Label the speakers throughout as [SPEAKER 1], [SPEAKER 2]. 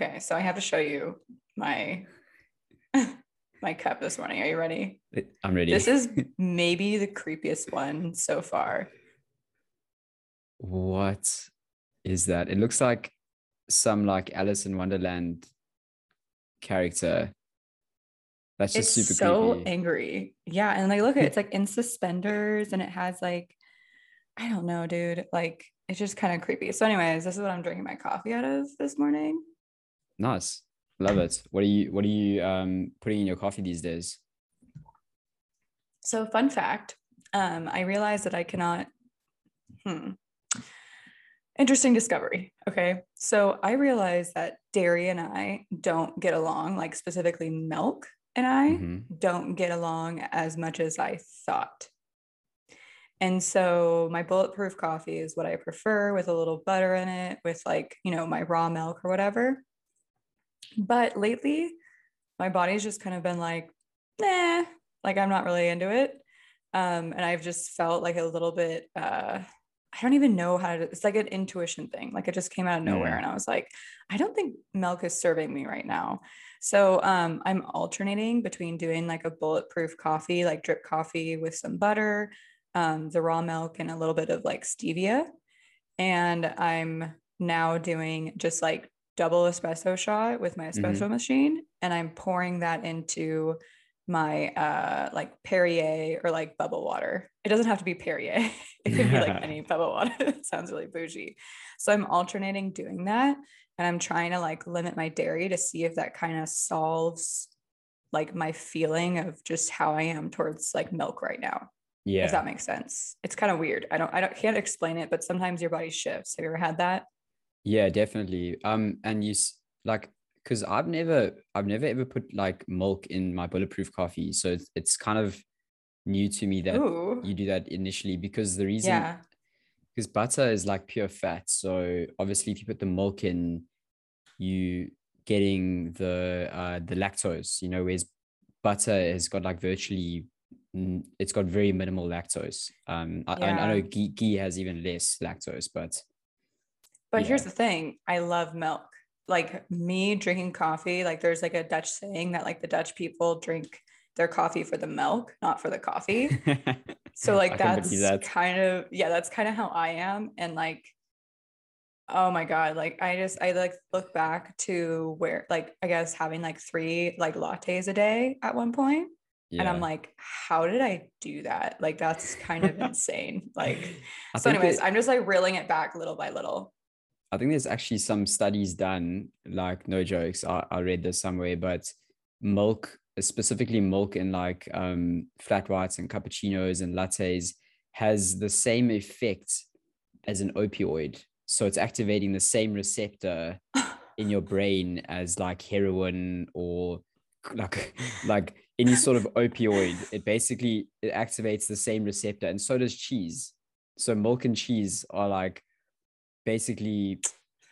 [SPEAKER 1] Okay, so I have to show you my my cup this morning. Are you ready?
[SPEAKER 2] I'm ready.
[SPEAKER 1] This is maybe the creepiest one so far.
[SPEAKER 2] what is that? It looks like some like Alice in Wonderland character. That's
[SPEAKER 1] It's
[SPEAKER 2] just super creepy.
[SPEAKER 1] so
[SPEAKER 2] creepy.
[SPEAKER 1] angry. Yeah, and like look at it, it's like in suspenders and it has like I don't know, dude. Like it's just kind of creepy. So, anyways, this is what I'm drinking my coffee out of this morning.
[SPEAKER 2] Nice. Love it. What are you what are you um putting in your coffee these days?
[SPEAKER 1] So, fun fact, um, I realized that I cannot. Hmm. Interesting discovery. Okay. So I realized that dairy and I don't get along, like specifically milk and I
[SPEAKER 2] Mhm.
[SPEAKER 1] don't get along as much as I thought. And so my bulletproof coffee is what I prefer with a little butter in it, with like, you know, my raw milk or whatever. But lately, my body's just kind of been like, nah, like I'm not really into it. Um, and I've just felt like a little bit, uh, I don't even know how to, it's like an intuition thing. Like it just came out of nowhere. And I was like, I don't think milk is serving me right now. So um, I'm alternating between doing like a bulletproof coffee, like drip coffee with some butter, um, the raw milk, and a little bit of like stevia. And I'm now doing just like double espresso shot with my espresso machine. And I'm pouring that into my uh like Perrier or like bubble water. It doesn't have to be Perrier. it could be like any bubble water. it sounds really bougie. So I'm alternating doing that and I'm trying to like limit my dairy to see if that kind of solves like my feeling of just how I am towards like milk right now.
[SPEAKER 2] Yeah.
[SPEAKER 1] If that makes sense. It's kind of weird. I don't I don't can't explain it, but sometimes your body shifts. Have you ever had that?
[SPEAKER 2] Yeah, definitely. Um, and you like because I've never I've never ever put like milk in my bulletproof coffee. So it's it's kind of new to me that
[SPEAKER 1] Ooh.
[SPEAKER 2] you do that initially because the reason
[SPEAKER 1] Yeah.
[SPEAKER 2] because butter is like pure fat. So obviously, if you put the milk in, you getting the uh, the lactose. You know, whereas butter has got like virtually, it's got very minimal lactose. Um, I, I, I know ghee, ghee has even less lactose, but
[SPEAKER 1] But here's the thing I love milk. Like me drinking coffee, like there's like a Dutch saying that like the Dutch people drink their coffee for the milk, not for the coffee. So like that's
[SPEAKER 2] that.
[SPEAKER 1] kind of yeah, that's kind of how I am. And like, oh my God, like I just I like look back to where like I guess having like three like lattes a day at one point. And I'm like, how did I do that? Like that's kind of insane. Like
[SPEAKER 2] I
[SPEAKER 1] so, anyways,
[SPEAKER 2] that-
[SPEAKER 1] I'm just like reeling it back little by little.
[SPEAKER 2] I think there's actually some studies done, like no jokes. I, I read this somewhere, but milk, specifically milk in like um, flat whites and cappuccinos and lattes, has the same effect as an opioid. So it's activating the same receptor in your brain as like heroin or like like any sort of opioid. It basically it activates the same receptor, and so does cheese. So milk and cheese are like basically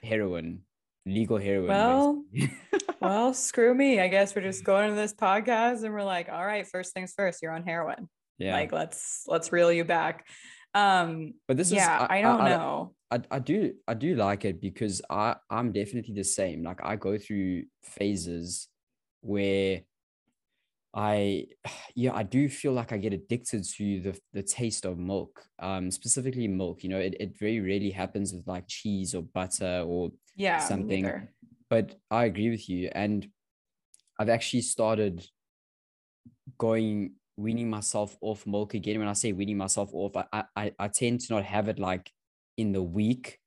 [SPEAKER 2] heroin, legal heroin.
[SPEAKER 1] Well, well, screw me. I guess we're just going to this podcast and we're like, all right, first things first, you're on heroin.
[SPEAKER 2] yeah.
[SPEAKER 1] Like let's let's reel you back. Um
[SPEAKER 2] but this
[SPEAKER 1] yeah,
[SPEAKER 2] is
[SPEAKER 1] I, don't
[SPEAKER 2] I,
[SPEAKER 1] know.
[SPEAKER 2] I, I do I do like it because I I'm definitely the same. Like I go through phases where I yeah I do feel like I get addicted to the the taste of milk. Um specifically milk. You know, it, it very rarely happens with like cheese or butter or
[SPEAKER 1] Yeah,
[SPEAKER 2] something. but I agree with you. And I've actually started going weaning myself off milk again. When I say weaning myself off, I I, I tend to not have it like in the week.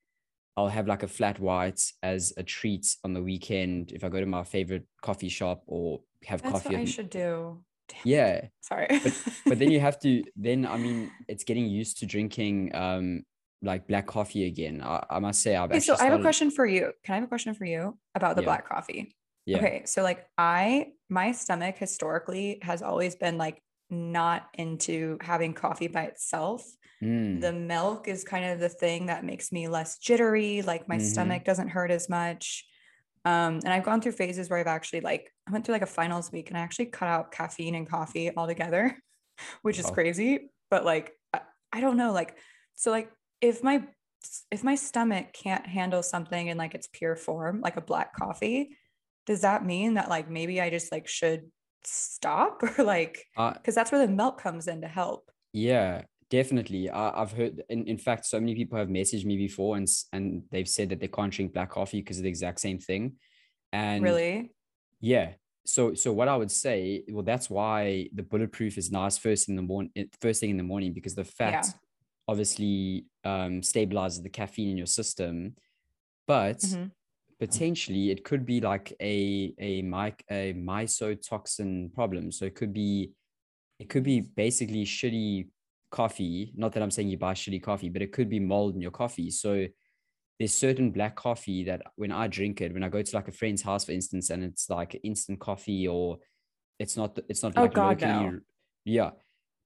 [SPEAKER 2] I'll have like a flat white as a treat on the weekend if I go to my favorite coffee shop or have
[SPEAKER 1] That's
[SPEAKER 2] coffee.
[SPEAKER 1] what I should do. Damn,
[SPEAKER 2] yeah,
[SPEAKER 1] Sorry.
[SPEAKER 2] but then you have to. Then I mean, it's getting used to drinking um like black coffee again. I, I must say, I've
[SPEAKER 1] Okay, so I have a question for you. Can I have a question for you about the
[SPEAKER 2] Yeah.
[SPEAKER 1] black coffee?
[SPEAKER 2] Yeah.
[SPEAKER 1] Okay, so like I my stomach historically has always been like not into having coffee by itself.
[SPEAKER 2] Mm,
[SPEAKER 1] The milk is kind of the thing that makes me less jittery, like my
[SPEAKER 2] Mhm.
[SPEAKER 1] stomach doesn't hurt as much. Um, and I've gone through phases where I've actually like I went through like a finals week and I actually cut out caffeine and coffee altogether, which is
[SPEAKER 2] Wow.
[SPEAKER 1] crazy. But like I, I don't know, like so like if my if my stomach can't handle something in like its pure form, like a black coffee, does that mean that like maybe I just like should stop or like because uh, that's where the milk comes in to help?
[SPEAKER 2] Yeah, definitely. I, have heard, in, in fact, so many people have messaged me before and and they've said that they can't drink black coffee because of the exact same thing. And
[SPEAKER 1] really,
[SPEAKER 2] yeah. So so what I would say, well, that's why the bulletproof is nice first in the morning, first thing in the morning because the fat yeah. obviously um, stabilizes the caffeine in your system, but. Mm-hmm potentially it could be like a a mic a mycotoxin problem. So it could be it could be basically shitty coffee. Not that I'm saying you buy shitty coffee, but it could be mold in your coffee. So there's certain black coffee that when I drink it, when I go to like a friend's house, for instance, and it's like instant coffee or it's not it's not
[SPEAKER 1] oh,
[SPEAKER 2] like
[SPEAKER 1] God, locally, no.
[SPEAKER 2] yeah.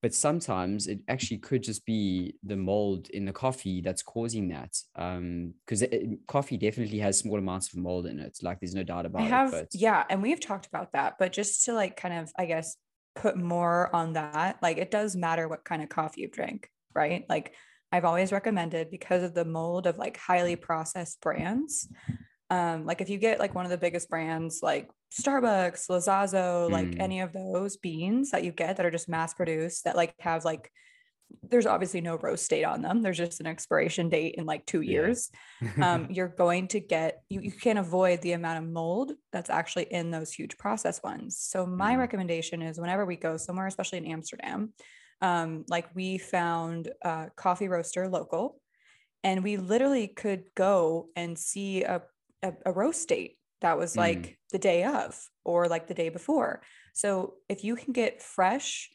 [SPEAKER 2] But sometimes it actually could just be the mold in the coffee that's causing that. Um, because coffee definitely has small amounts of mold in it. Like there's no doubt about
[SPEAKER 1] I have,
[SPEAKER 2] it.
[SPEAKER 1] But... Yeah, and we've talked about that, but just to like kind of, I guess, put more on that, like it does matter what kind of coffee you drink, right? Like I've always recommended because of the mold of like highly processed brands. Um, like if you get like one of the biggest brands like Starbucks, Lavazza, like mm. any of those beans that you get that are just mass produced that like have like there's obviously no roast date on them. There's just an expiration date in like two years. Yeah. um, you're going to get you, you can't avoid the amount of mold that's actually in those huge process ones. So my mm. recommendation is whenever we go somewhere, especially in Amsterdam, um, like we found a coffee roaster local, and we literally could go and see a a, a roast date that was like mm. the day of or like the day before. So if you can get fresh,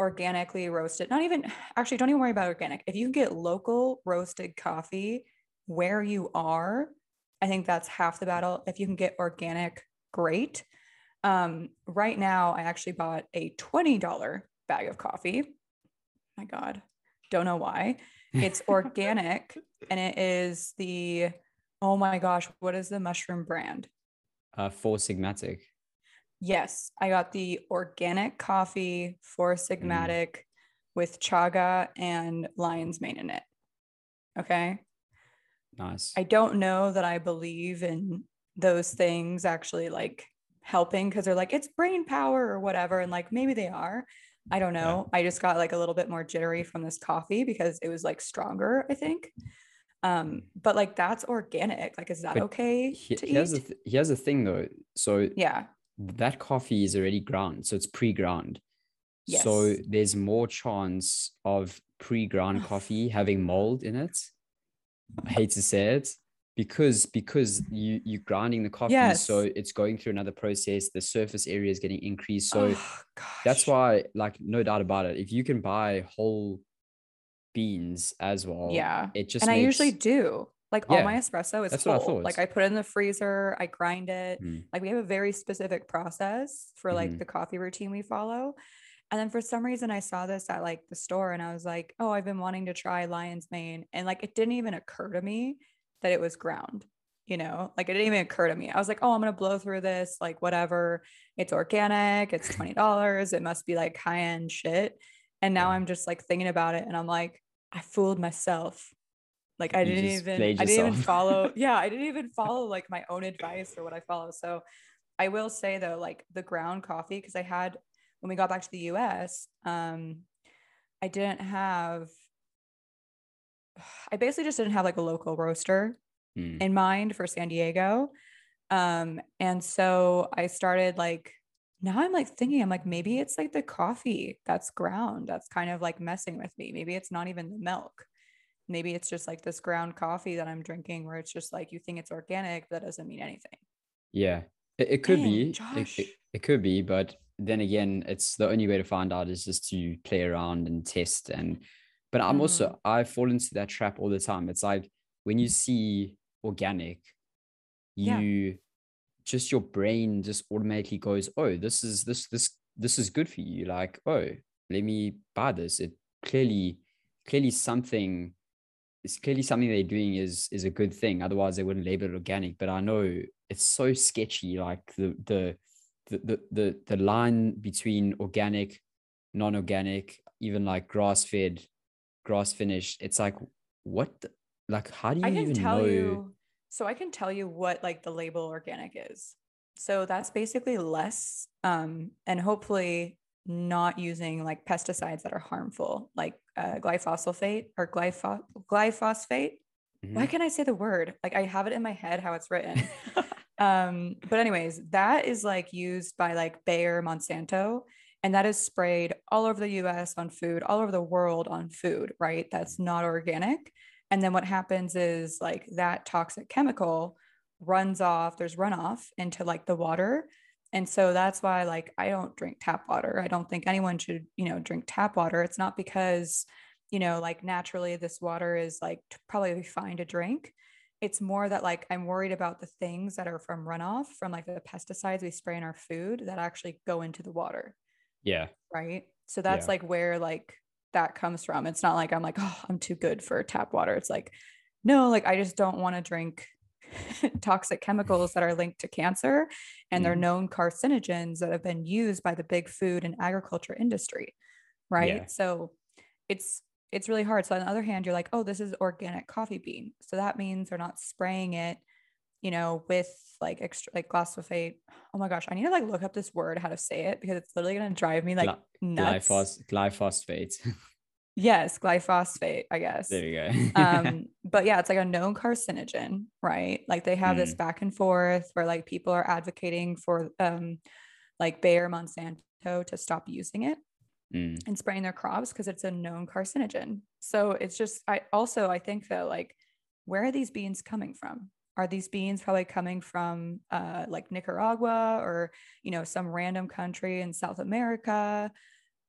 [SPEAKER 1] organically roasted, not even actually, don't even worry about organic. If you can get local roasted coffee where you are, I think that's half the battle. If you can get organic, great. Um, right now, I actually bought a $20 bag of coffee. My God, don't know why. It's organic and it is the Oh my gosh, what is the mushroom brand?
[SPEAKER 2] Uh, Four Sigmatic.
[SPEAKER 1] Yes, I got the organic coffee for mm. Sigmatic mm. with chaga and lion's mane in it. Okay.
[SPEAKER 2] Nice.
[SPEAKER 1] I don't know that I believe in those things actually like helping because they're like it's brain power or whatever and like maybe they are i don't know yeah. i just got like a little bit more jittery from this coffee because it was like stronger i think um but like that's organic like is that but okay he, to
[SPEAKER 2] here's eat? The th- here's the thing though so
[SPEAKER 1] yeah
[SPEAKER 2] that coffee is already ground so it's pre-ground yes. so there's more chance of pre-ground coffee having mold in it i hate to say it because because you you're grinding the coffee yes. so it's going through another process the surface area is getting increased so oh, that's why like no doubt about it if you can buy whole beans as well.
[SPEAKER 1] Yeah.
[SPEAKER 2] It just
[SPEAKER 1] and
[SPEAKER 2] makes...
[SPEAKER 1] I usually do. Like yeah, all my espresso is that's cold. What I like I put it in the freezer, I grind it. Mm. Like we have a very specific process for like mm-hmm. the coffee routine we follow. And then for some reason I saw this at like the store and I was like, oh, I've been wanting to try lion's mane. And like it didn't even occur to me that it was ground, you know, like it didn't even occur to me. I was like, oh, I'm gonna blow through this, like whatever. It's organic, it's $20. it must be like high-end shit. And now I'm just like thinking about it and I'm like, I fooled myself. Like I you didn't even I didn't even follow. yeah, I didn't even follow like my own advice or what I follow. So I will say though, like the ground coffee, because I had when we got back to the US, um, I didn't have I basically just didn't have like a local roaster mm. in mind for San Diego. Um, and so I started like now I'm like thinking, I'm like, maybe it's like the coffee that's ground that's kind of like messing with me. Maybe it's not even the milk. Maybe it's just like this ground coffee that I'm drinking where it's just like you think it's organic, but that doesn't mean anything.
[SPEAKER 2] Yeah, it, it could Dang, be. It, it, it could be, but then again, it's the only way to find out is just to play around and test. And, but I'm mm. also, I fall into that trap all the time. It's like when you see organic, you, yeah just your brain just automatically goes, oh, this is this this this is good for you. Like, oh, let me buy this. It clearly clearly something it's clearly something they're doing is is a good thing. Otherwise, they wouldn't label it organic. But I know it's so sketchy. Like the the the the the, the line between organic, non-organic, even like grass fed, grass finished. It's like what the, like how do you
[SPEAKER 1] I can
[SPEAKER 2] even
[SPEAKER 1] tell
[SPEAKER 2] know
[SPEAKER 1] you. So I can tell you what like the label organic is. So that's basically less um and hopefully not using like pesticides that are harmful like uh, glyphosate or glypho- glyphosate. Why
[SPEAKER 2] Mhm.
[SPEAKER 1] can't I say the word? Like I have it in my head how it's written. um but anyways, that is like used by like Bayer, Monsanto and that is sprayed all over the US on food, all over the world on food, right? That's not organic. And then what happens is like that toxic chemical runs off, there's runoff into like the water. And so that's why like I don't drink tap water. I don't think anyone should, you know, drink tap water. It's not because, you know, like naturally this water is like probably fine to drink. It's more that like I'm worried about the things that are from runoff from like the pesticides we spray in our food that actually go into the water
[SPEAKER 2] yeah
[SPEAKER 1] right? So that's
[SPEAKER 2] Yeah.
[SPEAKER 1] like where like that comes from. It's not like I'm like, oh, I'm too good for tap water. It's like, no, like I just don't want to drink toxic chemicals that are linked to cancer and they're
[SPEAKER 2] Mhm.
[SPEAKER 1] known carcinogens that have been used by the big food and agriculture industry, right?
[SPEAKER 2] Yeah.
[SPEAKER 1] So it's it's really hard. So on the other hand, you're like, oh, this is organic coffee bean. So that means they're not spraying it, you know, with like extra like glyphosate. Oh my gosh, I need to like look up this word, how to say it, because it's literally gonna drive me like
[SPEAKER 2] Gly-
[SPEAKER 1] nuts.
[SPEAKER 2] glyphos- glyphosate
[SPEAKER 1] Yes, glyphosate, I guess.
[SPEAKER 2] there you go
[SPEAKER 1] um, but yeah, it's like a known carcinogen, right? Like they have this back and forth where like people are advocating for um like Bayer Monsanto to stop using it
[SPEAKER 2] Mm,
[SPEAKER 1] and spraying their crops because it's a known carcinogen. So it's just I also I think that like where are these beans coming from? Are these beans probably coming from uh, like Nicaragua or you know some random country in South America?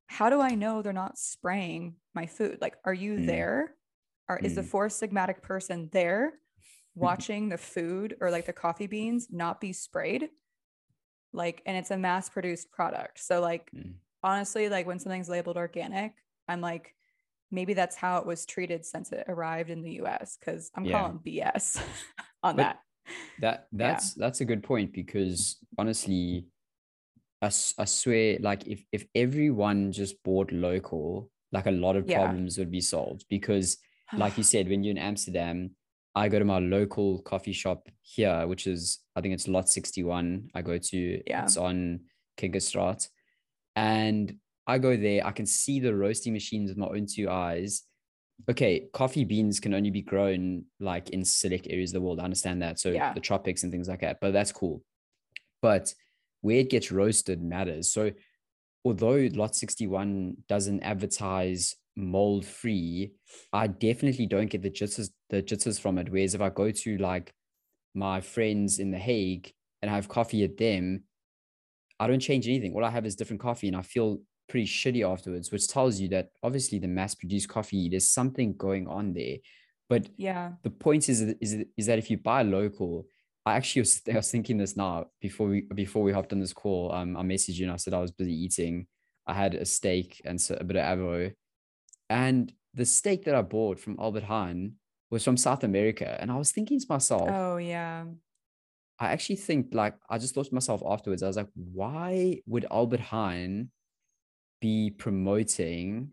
[SPEAKER 1] How do I know they're not spraying my food? Like, are you
[SPEAKER 2] Mm.
[SPEAKER 1] there? Or is the
[SPEAKER 2] Mm.
[SPEAKER 1] four sigmatic person there watching the food or like the coffee beans not be sprayed? Like, and it's a mass produced product. So like
[SPEAKER 2] mm.
[SPEAKER 1] honestly, like when something's labeled organic, I'm like, maybe that's how it was treated since it arrived in the US because I'm
[SPEAKER 2] Yeah.
[SPEAKER 1] calling BS on
[SPEAKER 2] But-
[SPEAKER 1] that.
[SPEAKER 2] That that's that's a good point because honestly, I, I swear, like if if everyone just bought local, like a lot of
[SPEAKER 1] Yeah.
[SPEAKER 2] problems would be solved. Because like you said, when you're in Amsterdam, I go to my local coffee shop here, which is I think it's Lot 61. I go to
[SPEAKER 1] Yeah.
[SPEAKER 2] it's on Kinkerstraat. And I go there, I can see the roasting machines with my own two eyes. Okay, coffee beans can only be grown like in select areas of the world. I understand that. So
[SPEAKER 1] Yeah.
[SPEAKER 2] the tropics and things like that, but that's cool. But where it gets roasted matters. So although Lot 61 doesn't advertise mold free, I definitely don't get the jitters, the jitters from it. Whereas if I go to like my friends in The Hague and I have coffee at them, I don't change anything. All I have is different coffee and I feel pretty shitty afterwards, which tells you that obviously the mass produced coffee, there's something going on there. But
[SPEAKER 1] yeah.
[SPEAKER 2] the point is, is, is that if you buy local, I actually was, I was thinking this now before we before we hopped on this call. Um, I messaged you and I said I was busy eating. I had a steak and so, a bit of avo, and the steak that I bought from Albert Heijn was from South America. And I was thinking to myself,
[SPEAKER 1] Oh yeah.
[SPEAKER 2] I actually think like I just thought to myself afterwards, I was like, why would Albert Heijn be promoting?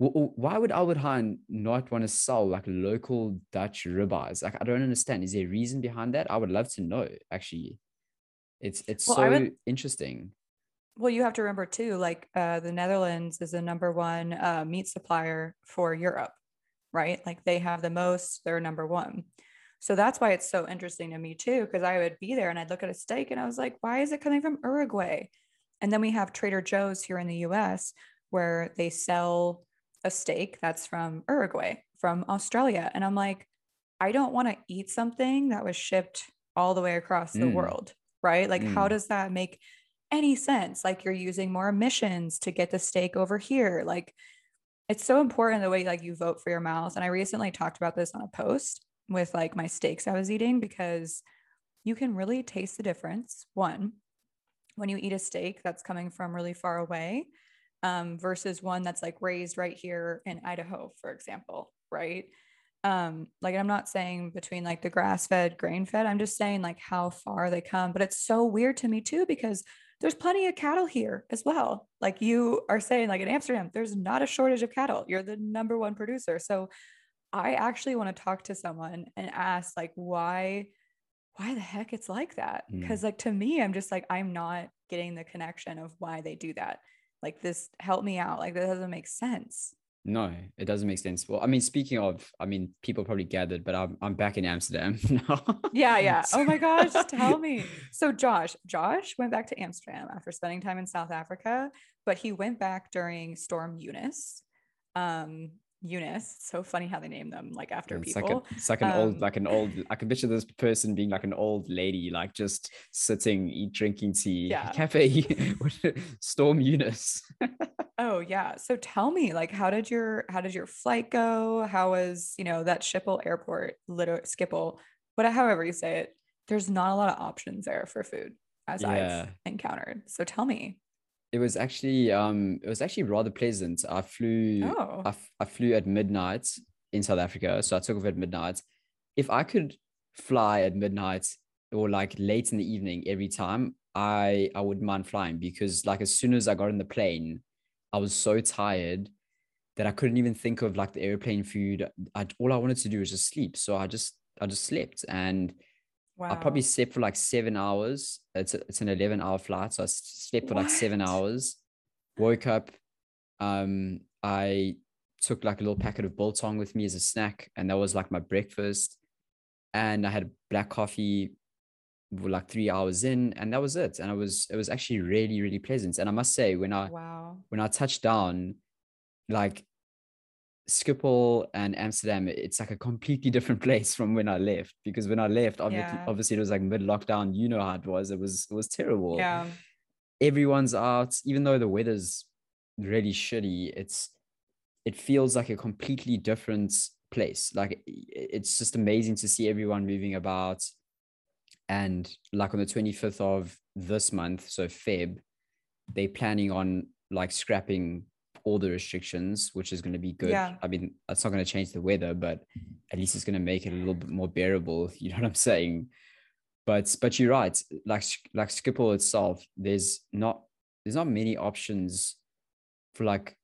[SPEAKER 2] Wh- wh- Why would Albert Heijn not want to sell like local Dutch ribeyes? Like I don't understand. Is there a reason behind that? I would love to know. Actually, it's it's
[SPEAKER 1] Well,
[SPEAKER 2] so
[SPEAKER 1] would-
[SPEAKER 2] interesting.
[SPEAKER 1] Well, you have to remember too, like uh, the Netherlands is the number one uh, meat supplier for Europe, right? Like they have the most, they're number one. So that's why it's so interesting to me too, because I would be there and I'd look at a steak and I was like, why is it coming from Uruguay? And then we have Trader Joe's here in the US where they sell a steak that's from Uruguay, from Australia. And I'm like, I don't want to eat something that was shipped all the way across the
[SPEAKER 2] Mm.
[SPEAKER 1] world, right? Like, how
[SPEAKER 2] Mm.
[SPEAKER 1] does that make any sense? Like, you're using more emissions to get the steak over here. Like, it's so important the way like you vote for your mouth. And I recently talked about this on a post with like my steaks I was eating because you can really taste the difference. One, when you eat a steak that's coming from really far away um, versus one that's like raised right here in Idaho, for example, right? Um, like I'm not saying between like the grass fed, grain fed, I'm just saying like how far they come. But it's so weird to me too, because there's plenty of cattle here as well. Like you are saying, like in Amsterdam, there's not a shortage of cattle. You're the number one producer. So I actually want to talk to someone and ask like why why the heck it's like that because
[SPEAKER 2] Mm.
[SPEAKER 1] like to me i'm just like i'm not getting the connection of why they do that like this help me out like that doesn't make sense
[SPEAKER 2] No, it doesn't make sense. Well, I mean, speaking of, I mean, people probably gathered, but I'm I'm back in Amsterdam now.
[SPEAKER 1] yeah yeah oh my gosh tell me so josh josh went back to amsterdam after spending time in south africa but he went back during storm eunice um eunice so funny how they name them like after
[SPEAKER 2] It's
[SPEAKER 1] people
[SPEAKER 2] like a, it's like an old,
[SPEAKER 1] Um,
[SPEAKER 2] like an old. I can picture this person being like an old lady, like just sitting, eat, drinking tea,
[SPEAKER 1] Yeah.
[SPEAKER 2] cafe, Storm Eunice.
[SPEAKER 1] Oh yeah. So tell me, like, how did your how did your flight go? How was you know that Schiphol Airport, little Skippel, but however you say it, there's not a lot of options there for food as
[SPEAKER 2] Yeah.
[SPEAKER 1] I've encountered. So tell me.
[SPEAKER 2] It was actually, um, it was actually rather pleasant. I flew,
[SPEAKER 1] Oh,
[SPEAKER 2] I, f- I flew at midnight in South Africa, so I took off at midnight. If I could fly at midnight or like late in the evening every time, I I wouldn't mind flying because like as soon as I got in the plane, I was so tired that I couldn't even think of like the airplane food. I, all I wanted to do was just sleep. So I just I just slept and
[SPEAKER 1] wow.
[SPEAKER 2] I probably slept for like seven hours. It's a, it's an eleven hour flight, so I slept for like seven hours. Woke up. Um, I took like a little packet of biltong with me as a snack, and that was like my breakfast. And I had black coffee, like three hours in, and that was it. And I was it was actually really really pleasant. And I must say, when I
[SPEAKER 1] wow.
[SPEAKER 2] when I touched down, like Schiphol and Amsterdam, it's like a completely different place from when I left. Because when I left, obviously,
[SPEAKER 1] Yeah.
[SPEAKER 2] obviously it was like mid lockdown. You know how it was. It was it was terrible.
[SPEAKER 1] Yeah.
[SPEAKER 2] Everyone's out, even though the weather's really shitty. It's it feels like a completely different place. Like it's just amazing to see everyone moving about. And like on the 25th of this month, so Feb, they're planning on like scrapping all the restrictions, which is going to be good.
[SPEAKER 1] Yeah.
[SPEAKER 2] I mean, it's not going to change the weather, but at least it's going to make it a little bit more bearable. You know what I'm saying? But but you're right. Like like Schiphol itself, there's not there's not many options for like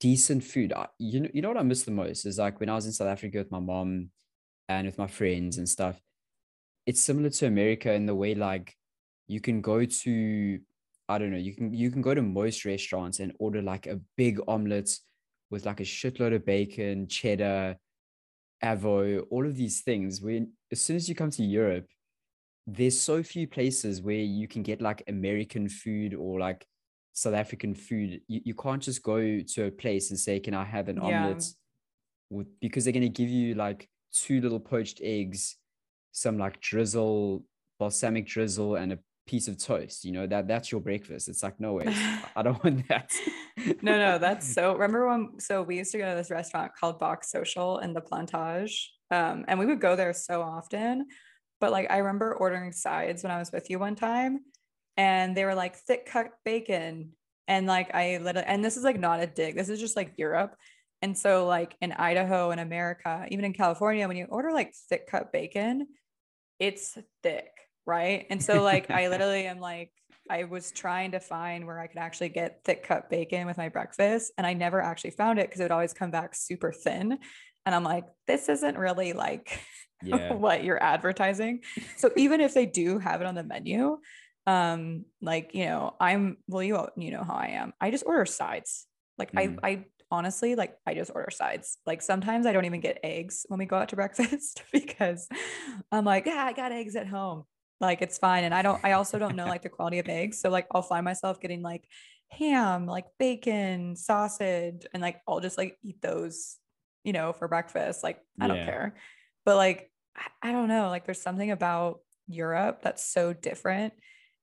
[SPEAKER 2] decent food. I, you know you know what I miss the most is like when I was in South Africa with my mom and with my friends and stuff. It's similar to America in the way like you can go to I don't know, you can you can go to most restaurants and order like a big omelet with like a shitload of bacon, cheddar, avo, all of these things. When as soon as you come to Europe, there's so few places where you can get like American food or like South African food. You, you can't just go to a place and say, Can I have an
[SPEAKER 1] Yeah.
[SPEAKER 2] omelet? With, because they're gonna give you like two little poached eggs, some like drizzle, balsamic drizzle, and a piece of toast. You know, that that's your breakfast. It's like, no way, I don't want that.
[SPEAKER 1] no, no, that's so. Remember when? So we used to go to this restaurant called Box Social in the Plantage, um, and we would go there so often. But like, I remember ordering sides when I was with you one time, and they were like thick cut bacon, and like I literally, and this is like not a dig. This is just like Europe. And so, like in Idaho and America, even in California, when you order like thick cut bacon, it's thick, right? And so, like, I literally am like, I was trying to find where I could actually get thick cut bacon with my breakfast, and I never actually found it because it would always come back super thin. And I'm like, this isn't really like
[SPEAKER 2] yeah.
[SPEAKER 1] what you're advertising. So even if they do have it on the menu, um, like you know, I'm well, you you know how I am. I just order sides. Like
[SPEAKER 2] Mm.
[SPEAKER 1] I I honestly like I just order sides. Like sometimes I don't even get eggs when we go out to breakfast because I'm like, yeah, I got eggs at home. Like it's fine. And I don't I also don't know like the quality of eggs. So like I'll find myself getting like ham, like bacon, sausage, and like I'll just like eat those, you know, for breakfast. Like I don't
[SPEAKER 2] Yeah.
[SPEAKER 1] care. But like I, I don't know, like there's something about Europe that's so different.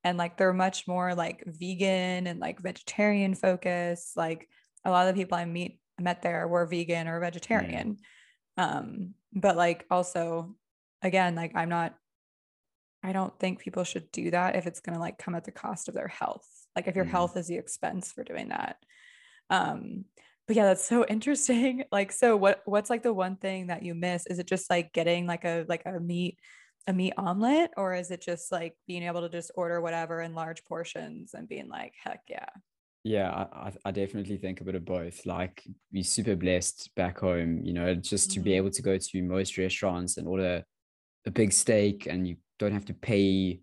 [SPEAKER 1] And like they're much more like vegan and like vegetarian focused. Like a lot of the people I meet met there were vegan or vegetarian. Um, but like also again, like I'm not I don't think people should do that if it's gonna like come at the cost of their health. Like if your
[SPEAKER 2] Mm.
[SPEAKER 1] health is the expense for doing that. Um, but yeah, that's so interesting. Like, so what what's like the one thing that you miss? Is it just like getting like a like a meat a meat omelet, or is it just like being able to just order whatever in large portions and being like, heck yeah.
[SPEAKER 2] Yeah, I, I definitely think a bit of both. Like, we're super blessed back home, you know, just to mm-hmm. be able to go to most restaurants and order a big steak, and you don't have to pay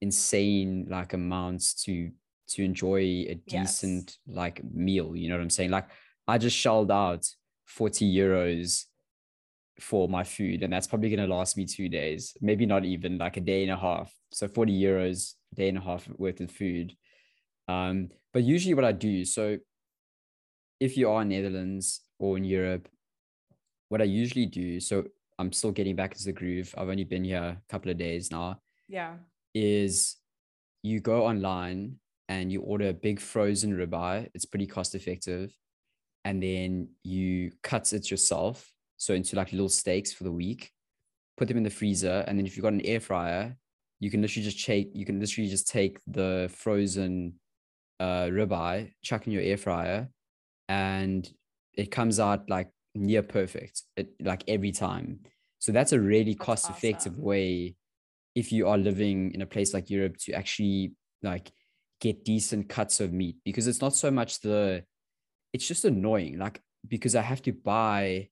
[SPEAKER 2] insane like amounts to to enjoy a decent yes. like meal. You know what I'm saying? Like, I just shelled out 40 euros for my food, and that's probably going to last me two days, maybe not even like a day and a half. So 40 euros, day and a half worth of food. Um, but usually what I do, so if you are in Netherlands or in Europe, what I usually do, so I'm still getting back into the groove. I've only been here a couple of days now.
[SPEAKER 1] Yeah.
[SPEAKER 2] Is you go online and you order a big frozen ribeye. It's pretty cost effective. And then you cut it yourself. So into like little steaks for the week, put them in the freezer. And then if you've got an air fryer, you can literally just take, you can literally just take the frozen uh, ribeye, chuck in your air fryer, and it comes out like near perfect, it, like every time. So that's a really cost effective awesome. way if you are living in a place like Europe to actually like get decent cuts of meat because it's not so much the it's just annoying like because I have to buy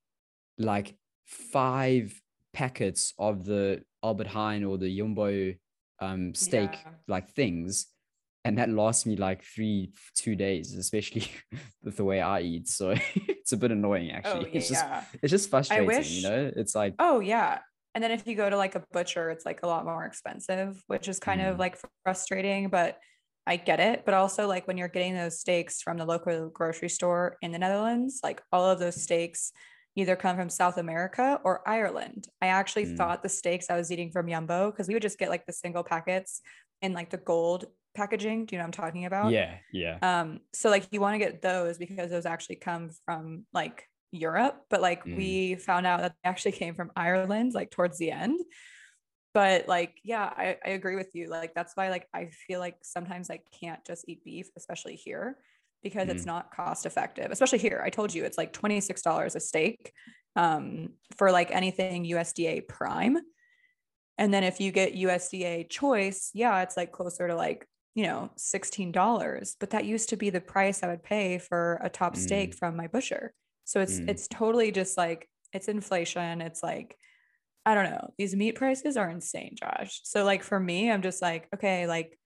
[SPEAKER 2] like five packets of the Albert Heijn or the Jumbo um steak yeah. like things and that lasts me like three two days especially with the way i eat so it's a bit annoying actually oh, yeah, it's just yeah. it's just frustrating wish, you know it's like
[SPEAKER 1] oh yeah and then if you go to like a butcher it's like a lot more expensive which is kind mm. of like frustrating but i get it but also like when you're getting those steaks from the local grocery store in the netherlands like all of those steaks either come from south america or ireland i actually mm. thought the steaks i was eating from Jumbo, because we would just get like the single packets in like the gold packaging. Do you know what I'm talking about?
[SPEAKER 2] Yeah, yeah.
[SPEAKER 1] Um, so like you want to get those because those actually come from like Europe, but like mm. we found out that they actually came from Ireland, like towards the end. But like, yeah, I, I agree with you. Like that's why like I feel like sometimes I can't just eat beef, especially here, because mm. it's not cost effective. Especially here. I told you it's like $26 a steak um, for like anything USDA prime. And then if you get USDA choice, yeah, it's like closer to like you know, $16, but that used to be the price I would pay for a top mm. steak from my butcher. So it's mm. it's totally just like it's inflation. It's like I don't know. These meat prices are insane, Josh. So like for me, I'm just like, okay, like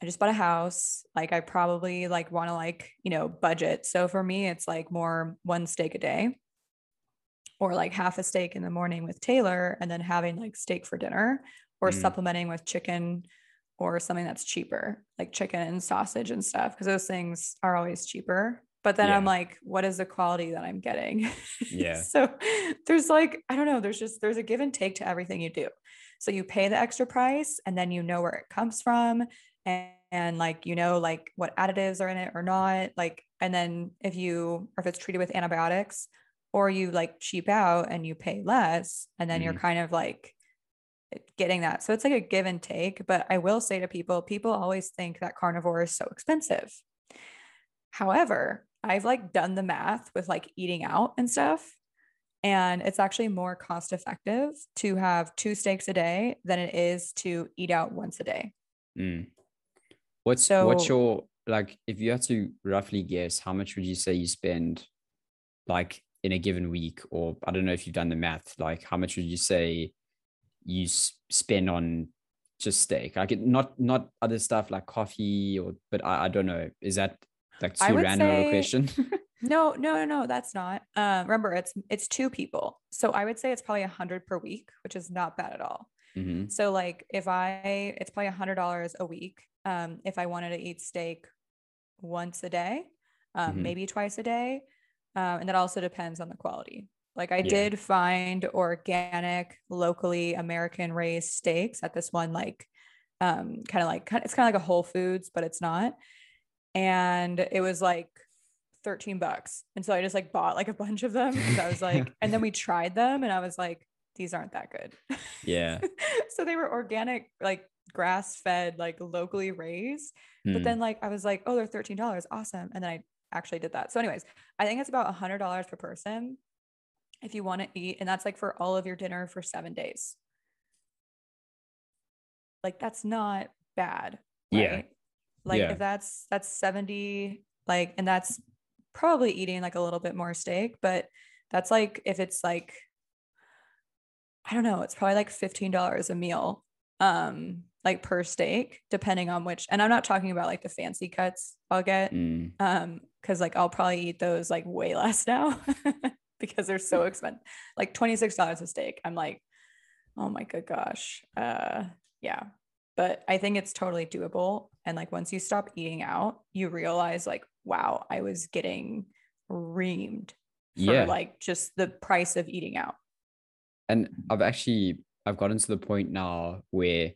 [SPEAKER 1] I just bought a house. Like I probably like want to like, you know, budget. So for me, it's like more one steak a day or like half a steak in the morning with Taylor and then having like steak for dinner or mm. supplementing with chicken or something that's cheaper, like chicken and sausage and stuff, because those things are always cheaper. But then yeah. I'm like, what is the quality that I'm getting?
[SPEAKER 2] Yeah.
[SPEAKER 1] so there's like, I don't know, there's just there's a give and take to everything you do. So you pay the extra price and then you know where it comes from and, and like you know like what additives are in it or not. Like, and then if you or if it's treated with antibiotics, or you like cheap out and you pay less, and then mm you're mm-hmm. kind of like getting that. So it's like a give and take. But I will say to people, people always think that carnivore is so expensive. However, I've like done the math with like eating out and stuff. And it's actually more cost effective to have two steaks a day than it is to eat out once a day.
[SPEAKER 2] Mm. What's so, what's your like if you had to roughly guess how much would you say you spend like in a given week or I don't know if you've done the math like how much would you say you spend on just steak. Like not not other stuff like coffee or but i, I don't know. Is that like too random say, a question?
[SPEAKER 1] No no no no that's not. Uh, remember it's it's two people. So i would say it's probably a hundred per week which is not bad at all.
[SPEAKER 2] Mm-hmm.
[SPEAKER 1] so like if i it's probably a hundred dollars a week um if i wanted to eat steak once a day um, mm-hmm. maybe twice a day um, and that also depends on the quality like I yeah. did find organic, locally American raised steaks at this one, like um, kind of like it's kind of like a Whole Foods, but it's not. And it was like 13 bucks. And so I just like bought like a bunch of them. I was like, and then we tried them and I was like, these aren't that good.
[SPEAKER 2] Yeah.
[SPEAKER 1] so they were organic, like grass fed, like locally raised. But hmm. then like I was like, oh, they're $13. Awesome. And then I actually did that. So, anyways, I think it's about a hundred dollars per person if you want to eat, and that's like for all of your dinner for seven days. Like that's not bad.
[SPEAKER 2] Right? Yeah.
[SPEAKER 1] Like
[SPEAKER 2] Yeah.
[SPEAKER 1] if that's that's 70 like and that's probably eating like a little bit more steak, but that's like if it's like I don't know, it's probably like $15 a meal um like per steak depending on which and I'm not talking about like the fancy cuts I'll get
[SPEAKER 2] Mm.
[SPEAKER 1] um cuz like I'll probably eat those like way less now because they're so expensive. Like $26 a steak. I'm like oh my good gosh. Uh yeah. But I think it's totally doable and like once you stop eating out, you realize like wow, I was getting reamed for
[SPEAKER 2] Yeah.
[SPEAKER 1] like just the price of eating out.
[SPEAKER 2] and I've actually I've gotten to the point now where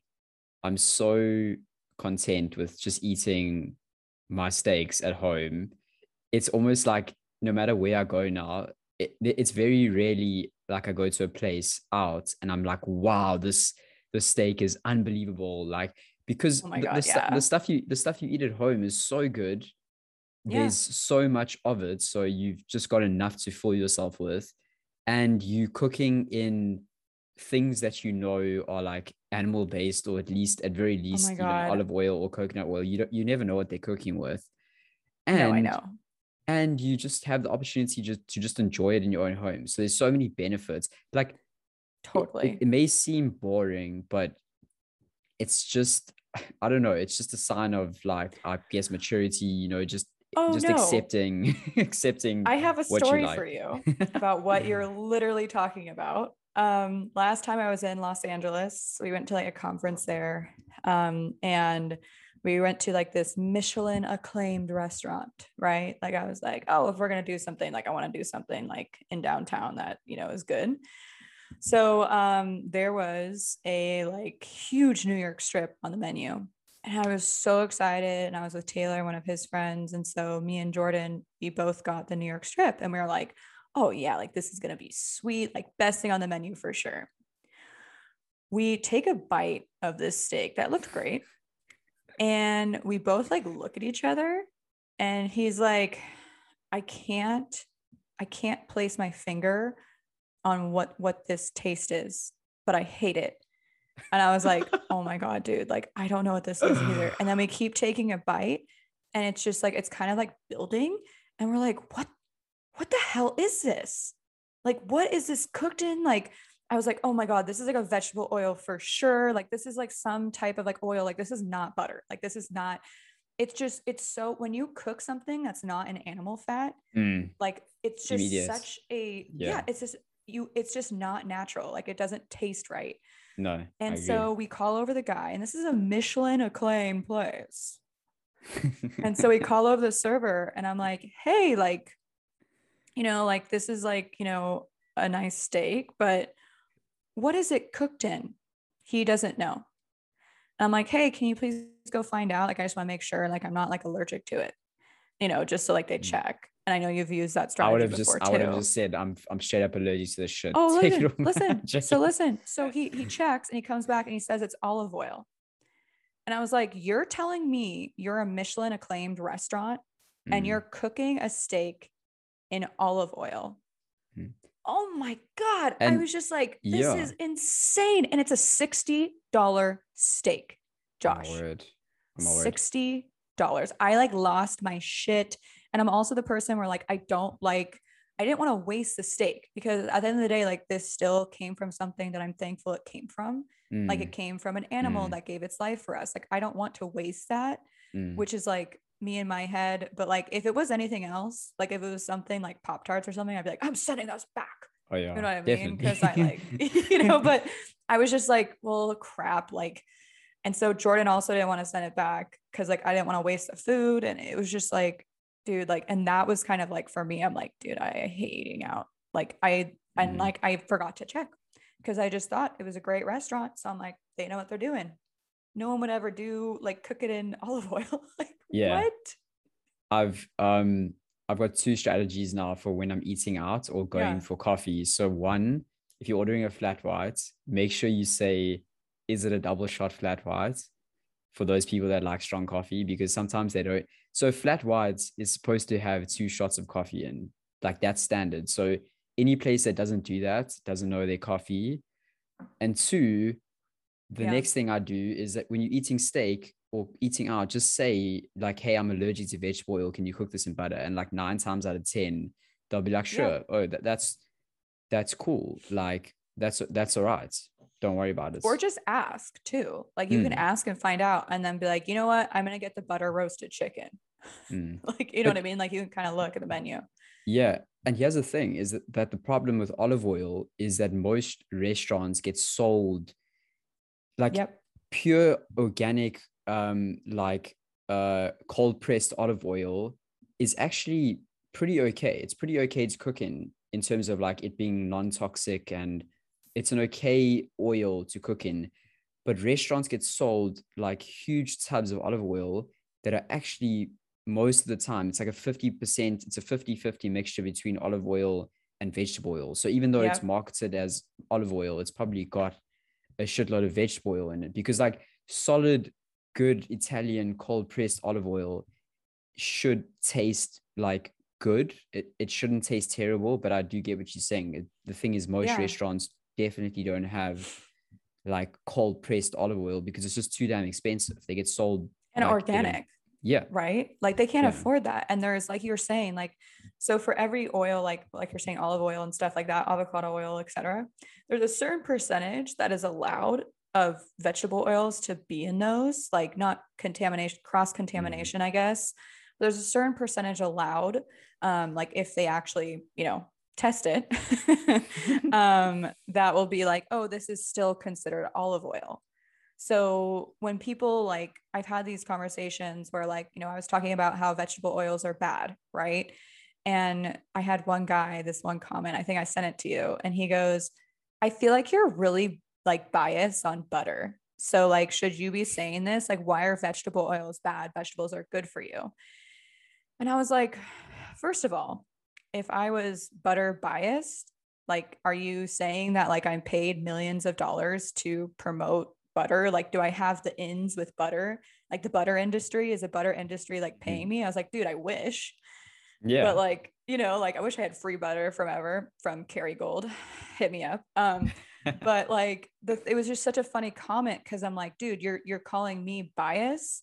[SPEAKER 2] I'm so content with just eating my steaks at home. It's almost like no matter where I go now, it, it's very rarely like I go to a place out and I'm like, wow, this the steak is unbelievable. Like because
[SPEAKER 1] Oh
[SPEAKER 2] the,
[SPEAKER 1] God,
[SPEAKER 2] the, stu-
[SPEAKER 1] yeah.
[SPEAKER 2] the stuff you the stuff you eat at home is so good.
[SPEAKER 1] Yeah.
[SPEAKER 2] There's so much of it, so you've just got enough to fill yourself with, and you cooking in things that you know are like animal based or at least at very oh least you know,
[SPEAKER 1] Oh
[SPEAKER 2] olive oil or coconut oil you don't you never know what they're cooking with and
[SPEAKER 1] no, I know.
[SPEAKER 2] And you just have the opportunity just to just enjoy it in your own home so there's so many benefits like
[SPEAKER 1] Totally.
[SPEAKER 2] it, it may seem boring but it's just i don't know it's just a sign of like i guess maturity you know just
[SPEAKER 1] oh
[SPEAKER 2] just
[SPEAKER 1] no.
[SPEAKER 2] accepting accepting
[SPEAKER 1] I have a
[SPEAKER 2] what you
[SPEAKER 1] story
[SPEAKER 2] like.
[SPEAKER 1] for you about what you're literally talking about. Um, last time I was in Los Angeles, we went to like a conference there, um, and we went to like this Michelin acclaimed restaurant, right? Like I was like, oh, if we're gonna do something, like I want to do something like in downtown that you know is good. So um, there was a like huge New York strip on the menu, and I was so excited. And I was with Taylor, one of his friends, and so me and Jordan, we both got the New York strip, and we were like, oh yeah, like this is gonna be sweet, like best thing on the menu for sure. We take a bite of this steak that looked great, and we both like look at each other, and he's like, I can't, I can't place my finger on what what this taste is, but I hate it. And I was like, oh my God, dude, like I don't know what this is either. And then we keep taking a bite and it's just like it's kind of like building. And we're like, what what the hell is this? Like, what is this cooked in? Like, I was like, oh my God, this is like a vegetable oil for sure. Like, this is like some type of like oil. Like, this is not butter. Like, this is not, it's just, it's so when you cook something that's not an animal fat,
[SPEAKER 2] Mm,
[SPEAKER 1] like it's just
[SPEAKER 2] Immediate.
[SPEAKER 1] such a
[SPEAKER 2] Yeah.
[SPEAKER 1] yeah. it's just you it's just not natural like it doesn't taste right
[SPEAKER 2] no
[SPEAKER 1] and so we call over the guy and this is a michelin acclaimed place and so we call over the server and i'm like hey like you know like this is like you know a nice steak but what is it cooked in he doesn't know i'm like hey can you please go find out like i just want to make sure like i'm not like allergic to it you know just so like they
[SPEAKER 2] Mm.
[SPEAKER 1] check and i know you've used that
[SPEAKER 2] I
[SPEAKER 1] strategy
[SPEAKER 2] would have just
[SPEAKER 1] before
[SPEAKER 2] I would have just said I'm I'm straight up allergic to this shit.
[SPEAKER 1] Oh,
[SPEAKER 2] Take
[SPEAKER 1] listen, listen. So listen. So he he checks and he comes back and he says it's olive oil. And I was like, "You're telling me you're a Michelin acclaimed restaurant and
[SPEAKER 2] Mm,
[SPEAKER 1] you're cooking a steak in olive oil?"
[SPEAKER 2] Mm.
[SPEAKER 1] Oh my god! I was just like, "This
[SPEAKER 2] yeah.
[SPEAKER 1] is insane!" And it's a sixty dollar steak,
[SPEAKER 2] my
[SPEAKER 1] Josh.
[SPEAKER 2] word. Oh my word.
[SPEAKER 1] Sixty dollars. I like lost my shit, and I'm also the person where like I don't like. I didn't want to waste the steak because at the end of the day, like this still came from something that I'm thankful it came from. Like
[SPEAKER 2] Mm,
[SPEAKER 1] it came from an animal
[SPEAKER 2] Mm.
[SPEAKER 1] that gave its life for us. Like I don't want to waste that,
[SPEAKER 2] mm.
[SPEAKER 1] which is like me in my head. But like if it was anything else, like if it was something like Pop Tarts or something, I'd be like, I'm sending those back.
[SPEAKER 2] oh yeah.
[SPEAKER 1] You know what I mean? Because I like, you know, but I was just like, well, crap. Like, and so Jordan also didn't want to send it back because like I didn't want to waste the food. And it was just like, dude, like, and that was kind of like for me, I'm like, dude, I hate eating out. Like I and
[SPEAKER 2] Mhm.
[SPEAKER 1] like I forgot to check because I just thought it was a great restaurant. So I'm like, they know what they're doing. No one would ever do like cook it in olive oil. like
[SPEAKER 2] Yeah.
[SPEAKER 1] what?
[SPEAKER 2] I've um I've got two strategies now for when I'm eating out or going
[SPEAKER 1] Yeah.
[SPEAKER 2] for coffee. So one, if you're ordering a flat white, make sure you say, is it a double shot flat white? For those people that like strong coffee, because sometimes they don't. So flat whites is supposed to have two shots of coffee in, like that's standard. So any place that doesn't do that doesn't know their coffee. And two, the
[SPEAKER 1] Yeah.
[SPEAKER 2] next thing I do is that when you're eating steak, or eating out, just say like, "Hey, I'm allergic to vegetable oil. Can you cook this in butter?" And like nine times out of ten, they'll be like, "Sure." Yeah. Oh, that, that's that's cool. Like that's that's all right. Don't worry about it.
[SPEAKER 1] Or just ask too. Like you mm. can ask and find out, and then be like, you know what? I'm gonna get the butter roasted chicken. Mm. like you know but, what I mean? Like you can kind of look at the menu.
[SPEAKER 2] Yeah. And here's the thing is that, that the problem with olive oil is that most restaurants get sold like yep. pure organic um like uh cold pressed olive oil is actually pretty okay. It's pretty okay to cook in in terms of like it being non-toxic and it's an okay oil to cook in. But restaurants get sold like huge tubs of olive oil that are actually most of the time it's like a 50% it's a 50-50 mixture between olive oil and vegetable oil so even though it's marketed as olive oil it's probably got a shitload of vegetable oil in it because like solid good italian cold pressed olive oil should taste like good. It, it shouldn't taste terrible but i do get what you're saying. The thing is most yeah. restaurants definitely don't have like cold pressed olive oil because it's just too damn expensive. They get sold
[SPEAKER 1] and like, organic
[SPEAKER 2] yeah.
[SPEAKER 1] Right. Like they can't yeah. afford that. And there's like you're saying, like, so for every oil, like like you're saying olive oil and stuff like that, avocado oil, etc., there's a certain percentage that is allowed of vegetable oils to be in those, like not contamination, cross contamination, mm. I guess. There's a certain percentage allowed. Um, like if they actually, you know, test it, um, that will be like, oh, this is still considered olive oil. So when people like, I've had these conversations where, like, you know, I was talking about how vegetable oils are bad, right? And I had one guy, this one comment, I think I sent it to you, and he goes, I feel like you're really like biased on butter. So, like, should you be saying this? Like, why are vegetable oils bad? Vegetables are good for you. And I was like, first of all, if I was butter biased, like, are you saying that like I'm paid millions of dollars to promote butter? Like, do I have the ins with butter? Like the butter industry is a butter industry like paying mm. me? I was like, dude, I wish. Yeah. But like, you know, like I wish I had free butter from ever from Kerrygold. Hit me up. Um, but like the it was just such a funny comment because I'm like, dude, you're you're calling me bias